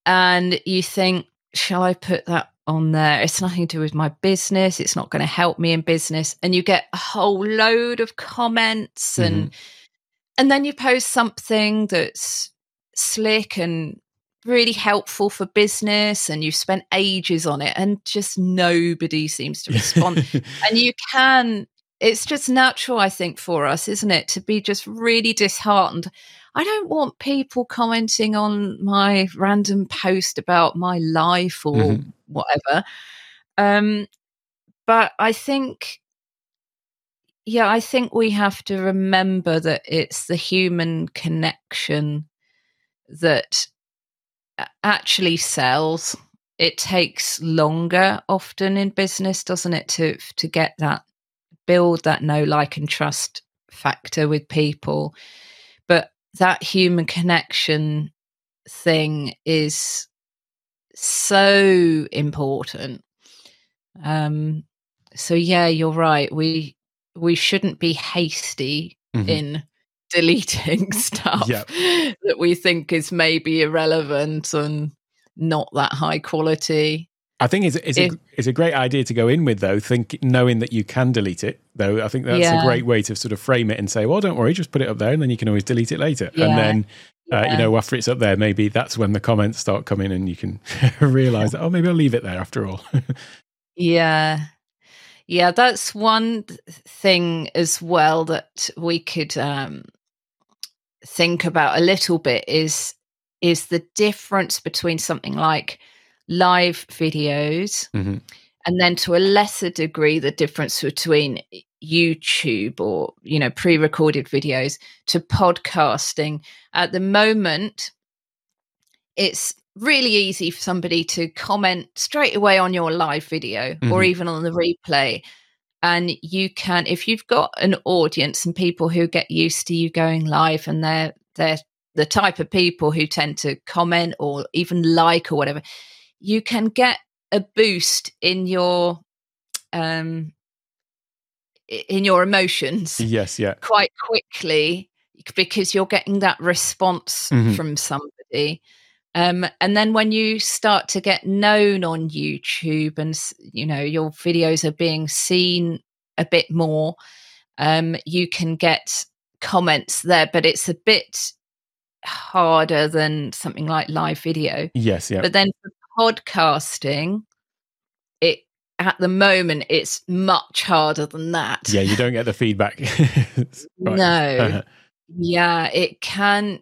and you think, shall I put that on there? It's nothing to do with my business. It's not going to help me in business, and you get a whole load of comments mm-hmm. and. And then you post something that's slick and really helpful for business and you've spent ages on it and just nobody seems to respond. And you can it's just natural i think for us isn't it to be just really disheartened. I don't want people commenting on my random post about my life or mm-hmm. whatever. Um but i think yeah i think we have to remember that it's the human connection that actually sells. It takes longer often in business, doesn't it, to to get that build that know, like, and trust factor with people. But that human connection thing is so important. Um, so yeah, you're right. We we shouldn't be hasty mm-hmm. in deleting stuff yep. that we think is maybe irrelevant and not that high quality. I think it's it's, if, a, it's a great idea to go in with though, think knowing that you can delete it. Though I think that's yeah. a great way to sort of frame it and say, well, don't worry, just put it up there, and then you can always delete it later. Yeah. And then uh, yeah. you know after it's up there, maybe that's when the comments start coming, and you can realize that oh, maybe I'll leave it there after all. yeah, yeah, that's one thing as well that we could um, think about a little bit is is the difference between something like live videos mm-hmm. and then to a lesser degree the difference between YouTube or you know pre-recorded videos to podcasting at the moment it's really easy for somebody to comment straight away on your live video mm-hmm. or even on the replay and you can if you've got an audience and people who get used to you going live and they're they're the type of people who tend to comment or even like or whatever you can get a boost in your um in your emotions yes yeah quite quickly because you're getting that response mm-hmm. from somebody um, and then when you start to get known on youtube and you know your videos are being seen a bit more um, you can get comments there but it's a bit harder than something like live video yes yeah but then for podcasting, it at the moment it's much harder than that. Yeah, you don't get the feedback. no. yeah, it can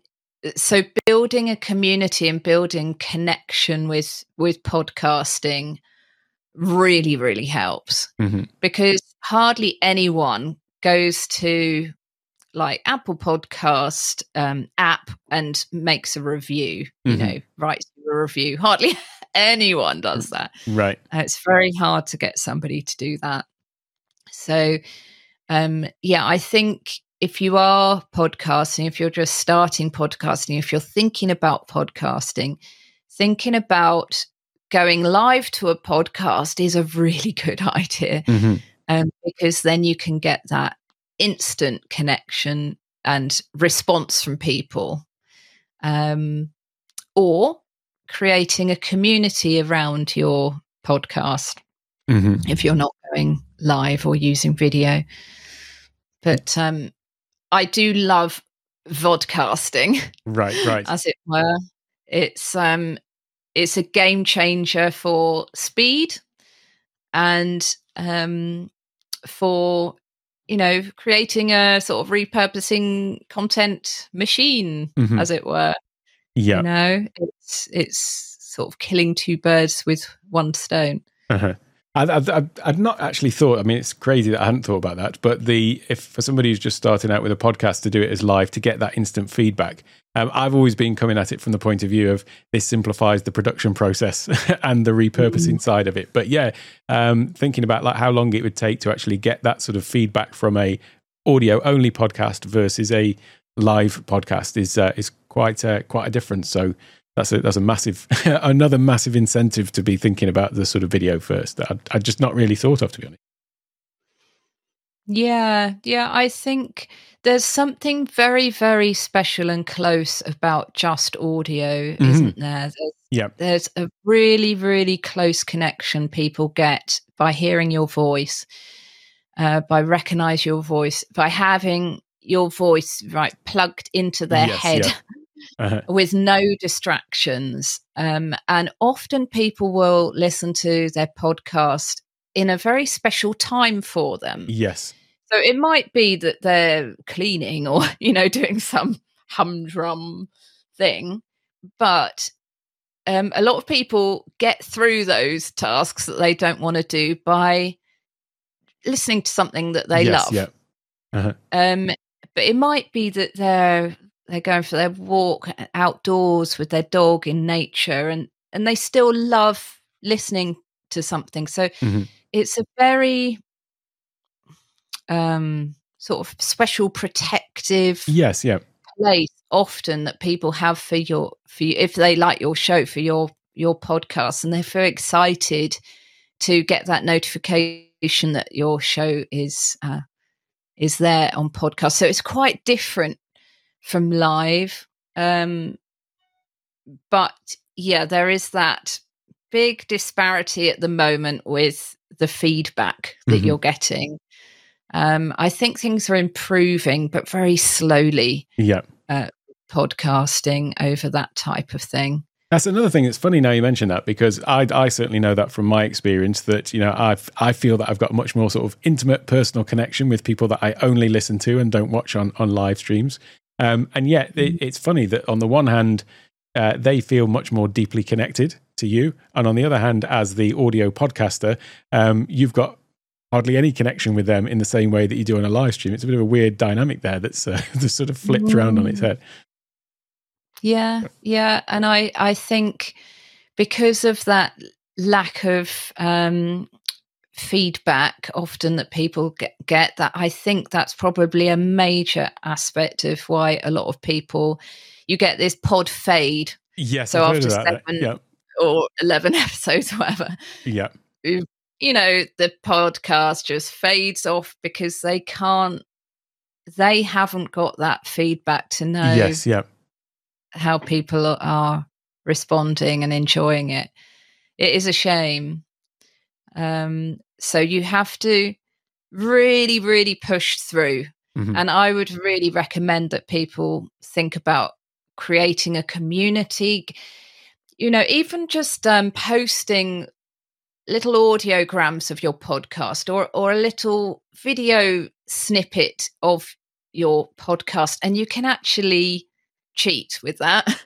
so building a community and building connection with with podcasting really really helps mm-hmm. because hardly anyone goes to like Apple Podcast um, app and makes a review, you mm-hmm. know, writes a review. Hardly anyone does that. Right. Uh, it's very hard to get somebody to do that. So, um, yeah, I think if you are podcasting, if you're just starting podcasting, if you're thinking about podcasting, thinking about going live to a podcast is a really good idea mm-hmm. um, because then you can get that instant connection and response from people. Um, or creating a community around your podcast mm-hmm. if you're not going live or using video. But um, I do love vodcasting. Right, right. As it were. It's um it's a game changer for speed and um for you know creating a sort of repurposing content machine mm-hmm. as it were yeah. You know, it's it's sort of killing two birds with one stone. Uh-huh. I've, I've, I've, not actually thought. I mean, it's crazy that I hadn't thought about that. But the if for somebody who's just starting out with a podcast to do it as live to get that instant feedback, um, I've always been coming at it from the point of view of this simplifies the production process and the repurposing mm. side of it. But yeah, um, thinking about like how long it would take to actually get that sort of feedback from a audio only podcast versus a live podcast is uh, is quite a, quite a difference. So that's a that's a massive another massive incentive to be thinking about the sort of video first that I'd, I'd just not really thought of to be honest. Yeah, yeah, I think there's something very very special and close about just audio, mm-hmm. isn't there? There's, yeah, there's a really really close connection people get by hearing your voice. Uh, by recognize your voice by having your voice right plugged into their yes, head yeah. uh-huh. with no distractions um, and often people will listen to their podcast in a very special time for them yes so it might be that they're cleaning or you know doing some humdrum thing but um, a lot of people get through those tasks that they don't want to do by listening to something that they yes, love. Yeah. Uh-huh. Um, but it might be that they're they're going for their walk outdoors with their dog in nature and and they still love listening to something so mm-hmm. it's a very um sort of special protective yes yeah place often that people have for your for you if they like your show for your your podcast and they're very excited to get that notification that your show is uh, is there on podcast. So it's quite different from live. Um, but yeah, there is that big disparity at the moment with the feedback that Mhm. you're getting. Um, I think things are improving, but very slowly Yeah. podcasting over that type of thing. That's another thing. It's funny now you mention that because I, I certainly know that from my experience that you know I I feel that I've got a much more sort of intimate personal connection with people that I only listen to and don't watch on on live streams. Um, and yet it, it's funny that on the one hand uh, they feel much more deeply connected to you, and on the other hand, as the audio podcaster, um, you've got hardly any connection with them in the same way that you do on a live stream. It's a bit of a weird dynamic there that's uh, that's sort of flipped around on its head. Yeah, yeah, and I I think because of that lack of um, feedback often that people get, get that I think that's probably a major aspect of why a lot of people you get this pod fade Yes, So I've after seven- Yeah, or 11 episodes whatever yeah, you know the podcast just fades off because they can't they haven't got that feedback to know yes, yeah. how people are responding and enjoying it. It is a shame. Um, so you have to really, really push through. Mhm. And I would really recommend that people think about creating a community. You know, even just um, posting little audiograms of your podcast or or a little video snippet of your podcast, and you can actually cheat with that.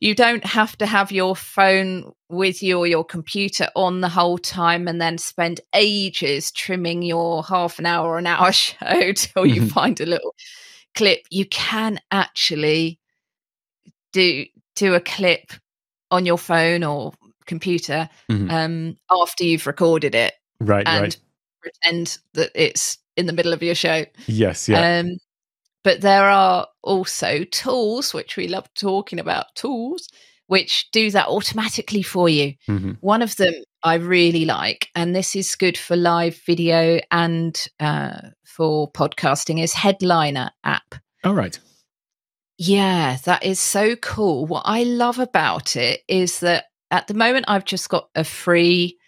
you don't have to have your phone with you or your computer on the whole time and then spend ages trimming your half an hour or an hour show till you Mhm. find a little clip. You can actually do do a clip on your phone or computer Mhm. um, after you've recorded it Right, and right. pretend that it's in the middle of your show. Yes, yeah. Um, but there are also tools, which we love talking about, tools which do that automatically for you. Mhm. One of them I really like, and this is good for live video and uh, for podcasting, is Headliner app. All right. Yeah, that is so cool. What I love about it is that at the moment I've just got a free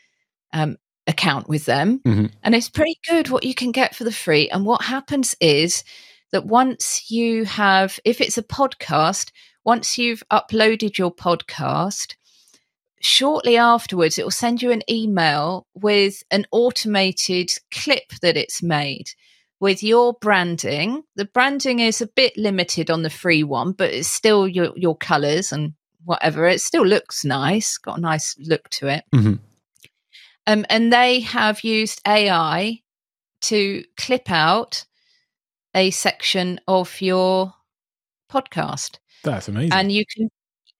um, account with them, Mhm. and it's pretty good what you can get for the free. And what happens is that once you have, if it's a podcast, once you've uploaded your podcast, shortly afterwards it will send you an email with an automated clip that it's made with your branding. The branding is a bit limited on the free one, but it's still your your colors and whatever. It still looks nice, got a nice look to it. Mhm. Um, and they have used AI to clip out a section of your podcast That's amazing. and you can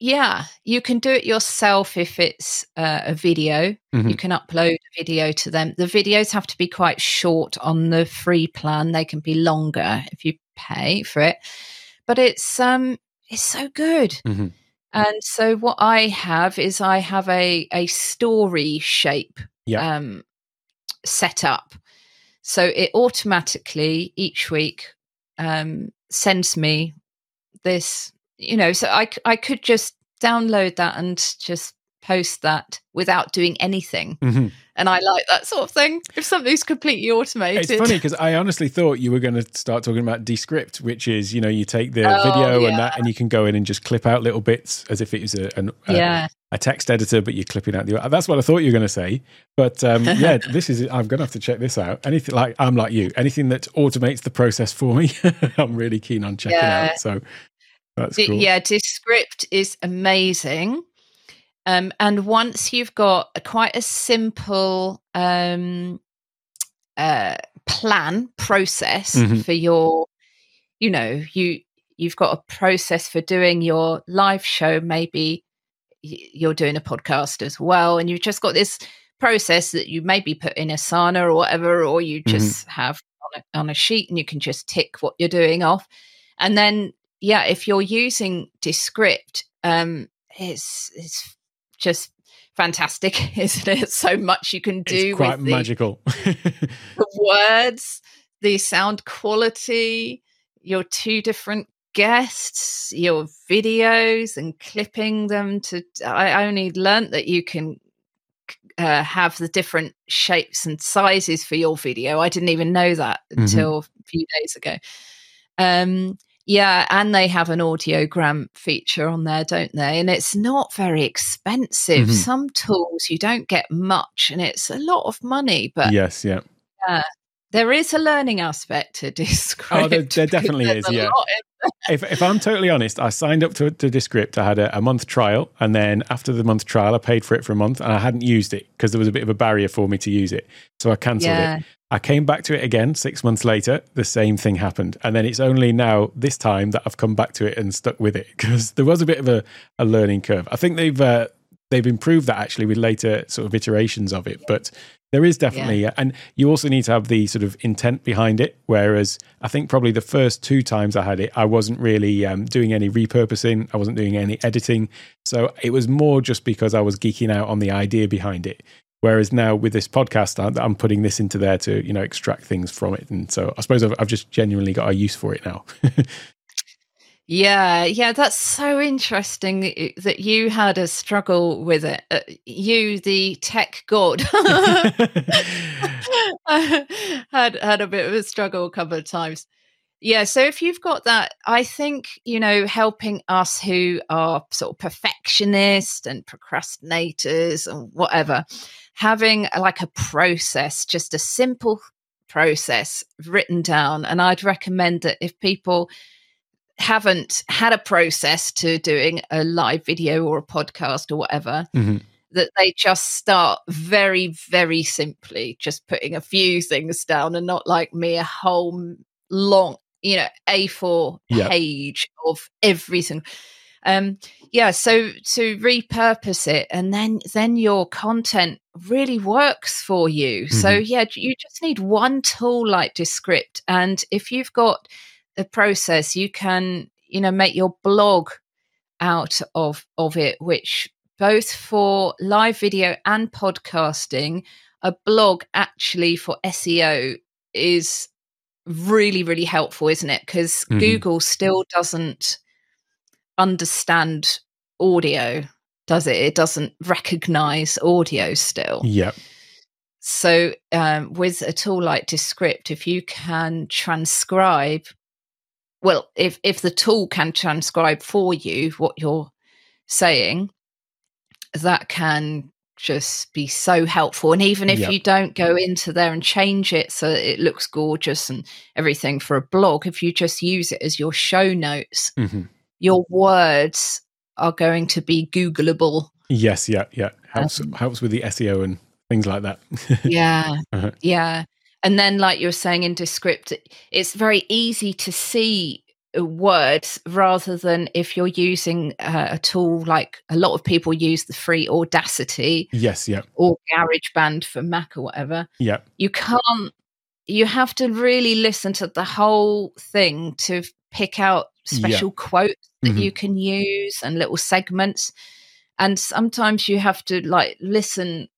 yeah you can do it yourself if it's uh, a video you Mhm. can upload a video to them the videos have to be quite short on the free plan they can be longer if you pay for it but it's um it's so good Mhm. and so what i have is i have a a story shape Yeah. um set up so it automatically each week um sends me this you know so I, I could just download that and just post that without doing anything Mhm. and i like that sort of thing if something's completely automated It's funny because I honestly thought you were going to start talking about Descript, which is you know you take the Oh, video and that, and you can go in and just clip out little bits as if it was a, an, yeah a text editor, but you're clipping out the. That's what I thought you were going to say. But um, yeah, this is. I'm going to have to check this out. Anything like I'm like you. Anything that automates the process for me, I'm really keen on checking Yeah. out. So that's cool. yeah descript is amazing um, and once you've got a, quite a simple um, uh, plan process Mhm. for your you know you you've got a process for doing your live show maybe you're doing a podcast as well and you've just got this process that you maybe put in asana or whatever or you just have on a, on a sheet and you can just tick what you're doing off and then yeah if you're using descript um it's it's just fantastic isn't it so much you can do it's quite the, magical. the words the sound quality your two different guests, your videos, and clipping them to. I only learnt that you can uh, have the different shapes and sizes for your video. I didn't even know that Mhm. until a few days ago. Um, yeah, and they have an audiogram feature on there, don't they? And it's not very expensive. Mhm. Some tools you don't get much, and it's a lot of money, but yes, yeah. there is a learning aspect to Descript. Oh, there- there definitely is, a yeah. If, if I'm totally honest, I signed up to, to Descript. I had a, a month trial, and then after the month trial, I paid for it for a month, and I hadn't used it because there was a bit of a barrier for me to use it. So I cancelled Yeah. it. I came back to it again six months later. The same thing happened, and then it's only now this time that I've come back to it and stuck with it because there was a bit of a, a learning curve. I think they've uh, they've improved that actually with later sort of iterations of it, but there is definitely, and you also need to have the sort of intent behind it. Whereas I think probably the first two times I had it, I wasn't really um, doing any repurposing, I wasn't doing any editing. So it was more just because I was geeking out on the idea behind it. Whereas now with this podcast, I'm- I'm putting this into there to you know extract things from it, and so I suppose I've, I've just genuinely got a use for it now. Yeah, yeah, that's so interesting that you- had a struggle with it. Uh, you, the tech god, had had a bit of a struggle a couple of times. Yeah, so if you've got that, I think you know, helping us who are sort of perfectionists and procrastinators and whatever, having like a process, just a simple process written down, and I'd recommend that if people haven't had a process to doing a live video or a podcast or whatever, Mhm. that they just start very, very simply, just putting a few things down and not like me, a whole long, you know, A4 Yeah. page of everything. Um, yeah, so to repurpose it and then then your content really works for you. So yeah, you just need one tool like Descript. And if you've got the process you can you know make your blog out of of it which both for live video and podcasting a blog actually for SEO is really really helpful isn't it? Because Mhm. Google still doesn't understand audio does it? It doesn't recognize audio still. Yeah, so, um, with a tool like Descript, if you can transcribe, well, if if the tool can transcribe for you what you're saying, that can just be so helpful. And even if Yep. you don't go into there and change it so it looks gorgeous and everything for a blog, if you just use it as your show notes, Mhm. your words are going to be Googleable. yes, yeah, yeah. Helps Um, helps with the SEO and things like that. Yeah. Uh-huh. Yeah. And then, like you were saying in Descript, it's very easy to see uh, words rather than if you're using uh, a tool like a lot of people use the free Audacity yes, yeah, or GarageBand for Mac or whatever. yeah, You can't, you have to really listen to the whole thing to pick out Yeah. special quotes that Mhm. you can use and little segments. And sometimes you have to like listen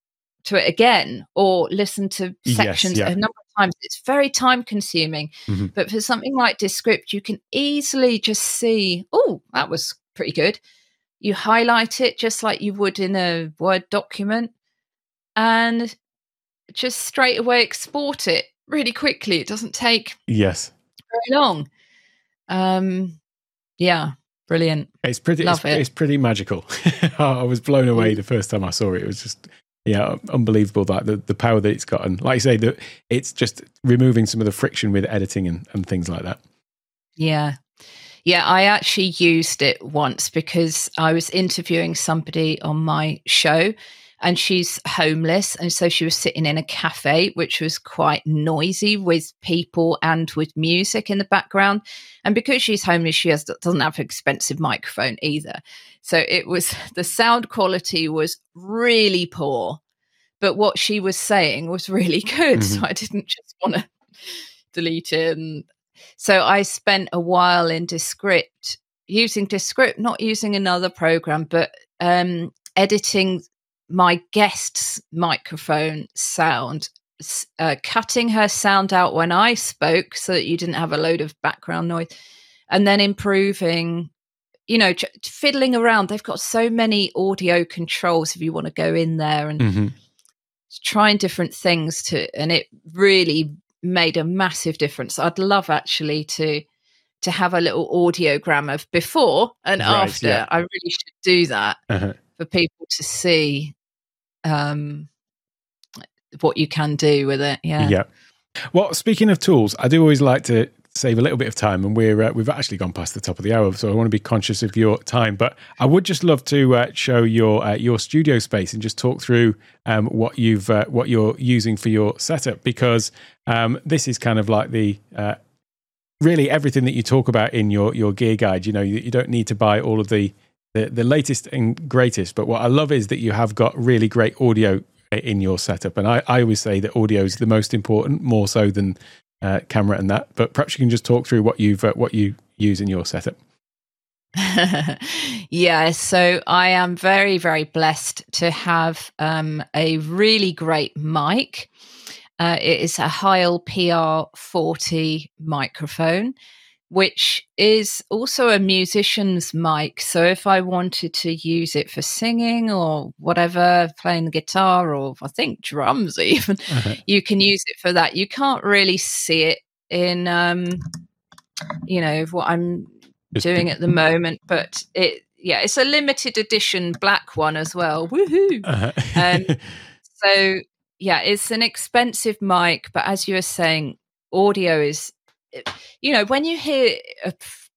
to it again or listen to Yes, sections yeah. a number of times. It's very time consuming. Mhm. But for something like Descript, you can easily just see, oh, that was pretty good. You highlight it just like you would in a Word document and just straight away export it really quickly. It doesn't take yes. very long. Um, yeah, brilliant. It's pretty. Love it's, it. it's pretty magical. I was blown away the first time I saw it. It was just yeah, unbelievable that the, the power that it's gotten. like I say, that it's just removing some of the friction with editing and, and things like that. Yeah. Yeah, I actually used it once because I was interviewing somebody on my show and she's homeless. And so she was sitting in a cafe, which was quite noisy with people and with music in the background. And because she's homeless, she has, doesn't have an expensive microphone either. So it was the sound quality was really poor, but what she was saying was really good. So I didn't just want to delete it and so I spent a while in Descript, using Descript, not using another program, but um, editing my guest's microphone sound, uh, cutting her sound out when I spoke so that you didn't have a load of background noise, and then improving you know ch- fiddling around. They've got so many audio controls if you want to go in there and hmm trying different things to and it really made a massive difference. I'd love actually to to have a little audiogram of before and Right, after. Yeah. i really should do that. Uh-huh. For people to see um what you can do with it yeah Yeah. Well, speaking of tools, I do always like to save a little bit of time, and we're uh, we've actually gone past the top of the hour, so I want to be conscious of your time. But I would just love to uh, show your uh, your studio space and just talk through um, what you've uh, what you're using for your setup, because um, this is kind of like the uh, really everything that you talk about in your your gear guide. You know, you, you don't need to buy all of the, the the latest and greatest, but what I love is that you have got really great audio in your setup. And I, I always say that audio is the most important, more so than uh, camera and that. But perhaps you can just talk through what you've uh, what you use in your setup. yeah, so I am very, very blessed to have um, a really great mic. Uh, it is a Heil PR40 microphone, which is also a musician's mic. So if I wanted to use it for singing or whatever, playing the guitar or I think drums even, you can use it for that. You can't really see it in, um, you know, what I'm doing at the moment, but it, yeah, it's a limited edition black one as well. Woohoo! Uh-huh. Um, So yeah, it's an expensive mic, but as you were saying, audio is, you know, when you hear a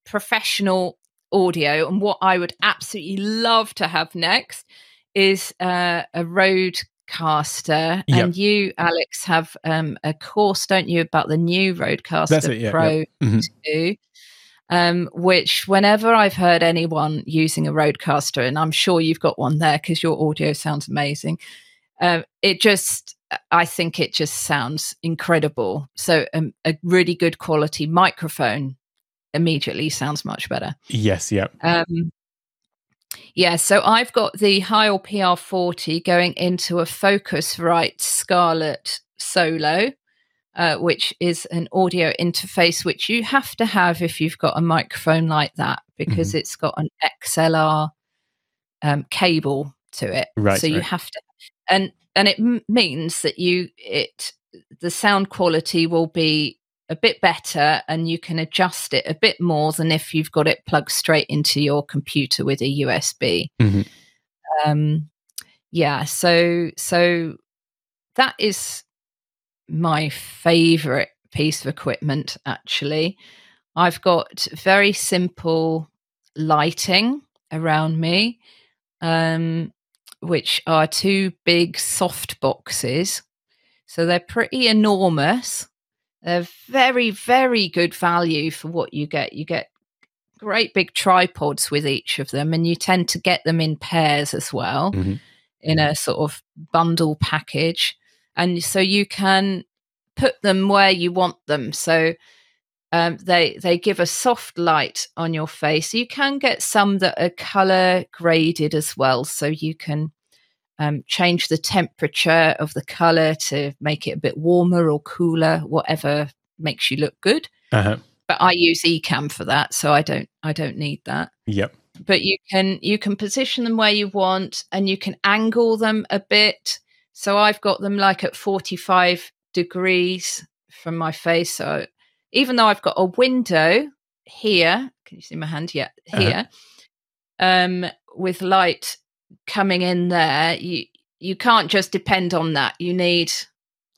professional audio, and what I would absolutely love to have next is uh, a Rodecaster. Yep. And you, Alex, have um, a course, don't you, about the new Rodecaster That's it, yeah, Pro Mhm. 2 um, which whenever I've heard anyone using a Rodecaster, and I'm sure you've got one there because your audio sounds amazing, um, it just, I think it just sounds incredible. So um, a really good quality microphone immediately sounds much better. yes, yeah. Um, yeah, so I've got the Heil PR40 going into a Focusrite Scarlett Solo, uh, which is an audio interface which you have to have if you've got a microphone like that because it's got an XLR um, cable to it. Right, So you right. have to, and and it m- means that you it the sound quality will be a bit better and you can adjust it a bit more than if you've got it plugged straight into your computer with a USB. Mhm. Um, yeah, so so that is my favorite piece of equipment actually. I've got very simple lighting around me, um, which are two big soft boxes. So they're pretty enormous. They're very, very good value for what you get. You get great big tripods with each of them, and you tend to get them in pairs as well Mhm. in a sort of bundle package. And so you can put them where you want them. So um, they they give a soft light on your face. You can get some that are color graded as well, so you can um, change the temperature of the color to make it a bit warmer or cooler, whatever makes you look good. Uh-huh. But I use Ecamm for that, so I don't I don't need that Yep. but you can you can position them where you want and you can angle them a bit so i've got them like at 45 degrees from my face so even though i've got a window here can you see my hand yeah Uh-huh. here um with light coming in there you you can't just depend on that you need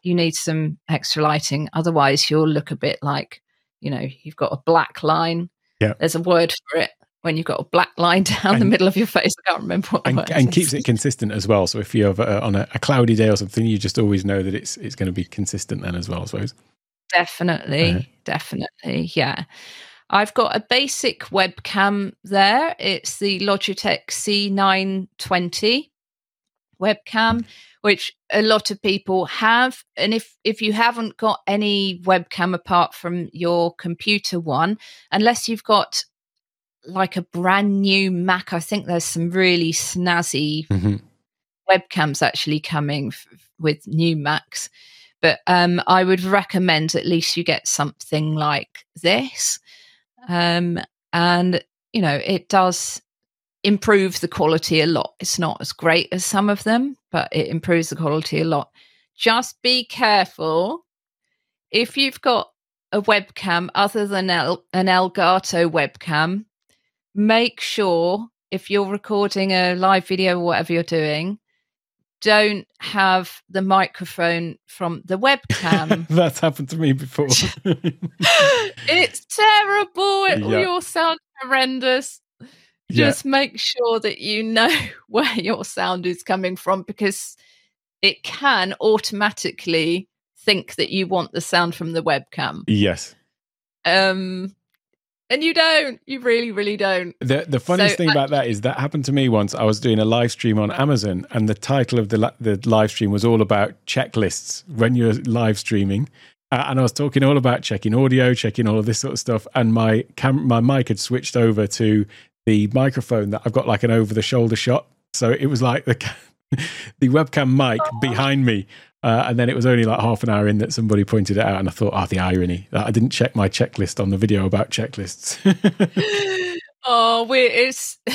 you need some extra lighting otherwise you'll look a bit like you know you've got a black line Yeah. there's a word for it when you've got a black line down the middle of your face i can't remember what And, and keeps it consistent as well. So if you're uh, on a, a cloudy day or something, you just always know that it's it's going to be consistent then as well. I suppose. Definitely, Uh-huh. definitely. Yeah. I've got a basic webcam there. It's the Logitech C920 webcam, which a lot of people have. And if if you haven't got any webcam apart from your computer one, unless you've got like a brand new Mac, I think there's some really snazzy Mhm. webcams actually coming f- with new Macs. But um, I would recommend at least you get something like this. Um, and, you know, it does improve the quality a lot. It's not as great as some of them, but it improves the quality a lot. Just be careful if you've got a webcam other than El- an Elgato webcam, make sure if you're recording a live video or whatever you're doing, don't have the microphone from the webcam. That's happened to me before. it's terrible. It, yeah. Your sound horrendous. Just yeah. make sure that you know where your sound is coming from because it can automatically think that you want the sound from the webcam. Yes. Um and you don't. You really, really don't. The the funniest so, thing about that is that happened to me once. I was doing a live stream on Amazon, and the title of the the live stream was all about checklists when you're live streaming. Uh, and I was talking all about checking audio, checking all of this sort of stuff, and my cam- my mic had switched over to the microphone that I've got like an over the shoulder shot. So it was like the the webcam mic oh. behind me uh, and then it was only like half an hour in that somebody pointed it out, and I thought, oh, the irony that I didn't check my checklist on the video about checklists. oh, we it's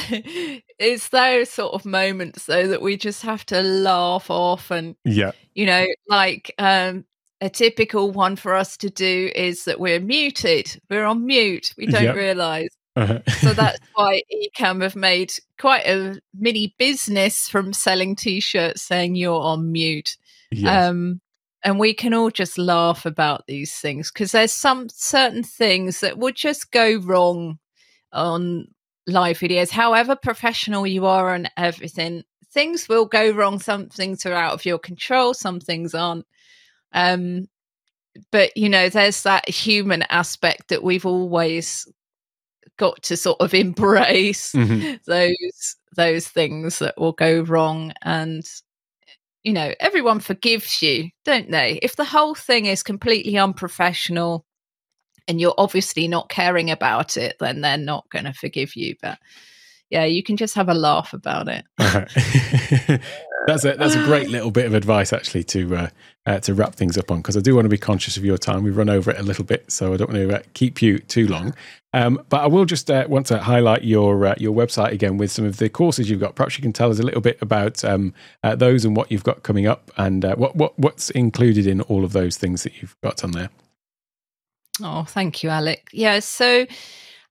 it's those sort of moments though that we just have to laugh off, and yeah, you know, like um, a typical one for us to do is that we're muted, we're on mute, we don't yep. realize. Uh-huh. so that's why Ecamm have made quite a mini business from selling t-shirts saying you're on mute. Yes. Um, and we can all just laugh about these things because there's some certain things that would just go wrong on live videos. However professional you are and everything, things will go wrong. Some things are out of your control, some things aren't. Um, but you know, there's that human aspect that we've always got to sort of embrace mm-hmm. those those things that will go wrong and you know, everyone forgives you, don't they? If the whole thing is completely unprofessional and you're obviously not caring about it, then they're not going to forgive you. But yeah, you can just have a laugh about it. that's a that's a great little bit of advice actually to uh, uh, to wrap things up on because I do want to be conscious of your time. We've run over it a little bit, so I don't want to uh, keep you too long. Um, but I will just uh, want to highlight your uh, your website again with some of the courses you've got. Perhaps you can tell us a little bit about um, uh, those and what you've got coming up, and what what what's included in all of those things that you've got on there. Oh, thank you, Alec. Yeah, so.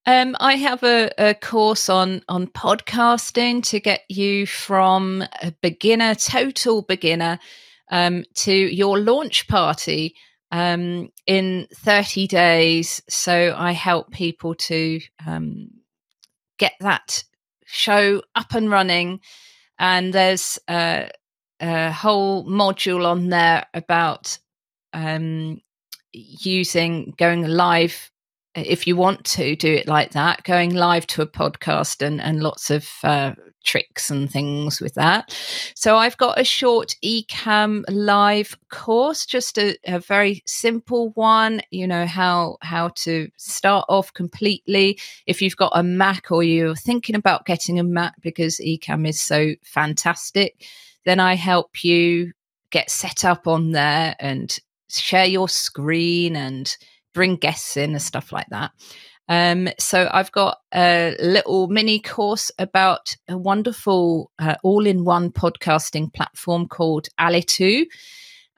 Um, I have a, a, course on on podcasting to get you from a beginner, total beginner, um, to your launch party um, in 30 days. So I help people to um, get that show up and running. And there's a, a whole module on there about um, using going live if you want to do it like that, going live to a podcast and, and lots of uh, tricks and things with that. So I've got a short Ecamm Live course, just a, a, very simple one. You know how how to start off completely. If you've got a Mac or you're thinking about getting a Mac because Ecamm is so fantastic, then I help you get set up on there and share your screen and bring guests in and stuff like that. Um, so I've got a little mini course about a wonderful uh, all-in-one podcasting platform called Alitu,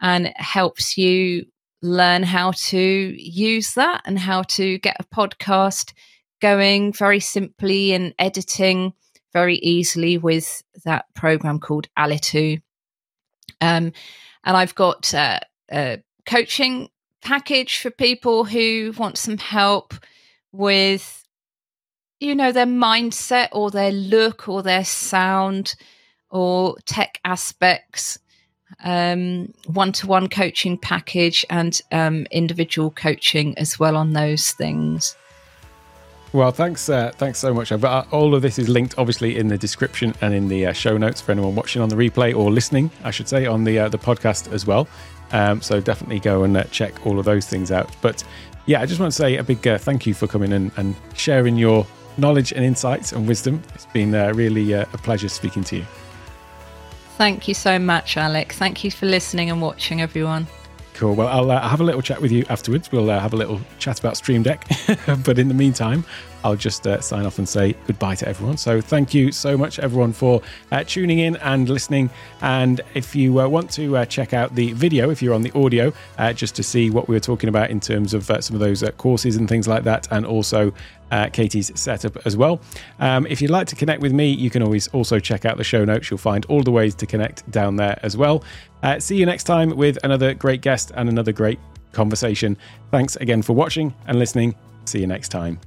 and it helps you learn how to use that and how to get a podcast going very simply and editing very easily with that program called Alitu. Um, and I've got uh, coaching package for people who want some help with you know their mindset or their look or their sound or tech aspects um, one-to-one coaching package and um, individual coaching as well on those things well, thanks, uh, thanks so much. But uh, all of this is linked, obviously, in the description and in the uh, show notes for anyone watching on the replay or listening, I should say, on the uh, the podcast as well. Um, so definitely go and uh, check all of those things out. But yeah, I just want to say a big uh, thank you for coming in and sharing your knowledge and insights and wisdom. It's been uh, really uh, a pleasure speaking to you. Thank you so much, Alec. Thank you for listening and watching, everyone. Cool. Well, I'll uh, have a little chat with you afterwards. We'll uh, have a little chat about Stream Deck. but in the meantime, I'll just uh, sign off and say goodbye to everyone. So thank you so much, everyone, for uh, tuning in and listening. And if you uh, want to uh, check out the video, if you're on the audio, just to see what we were talking about in terms of some of those courses and things like that, and also uh, Katy's setup as well. Um, if you'd like to connect with me, you can always also check out the show notes. You'll find all the ways to connect down there as well. Uh, see you next time with another great guest and another great conversation. Thanks again for watching and listening. See you next time.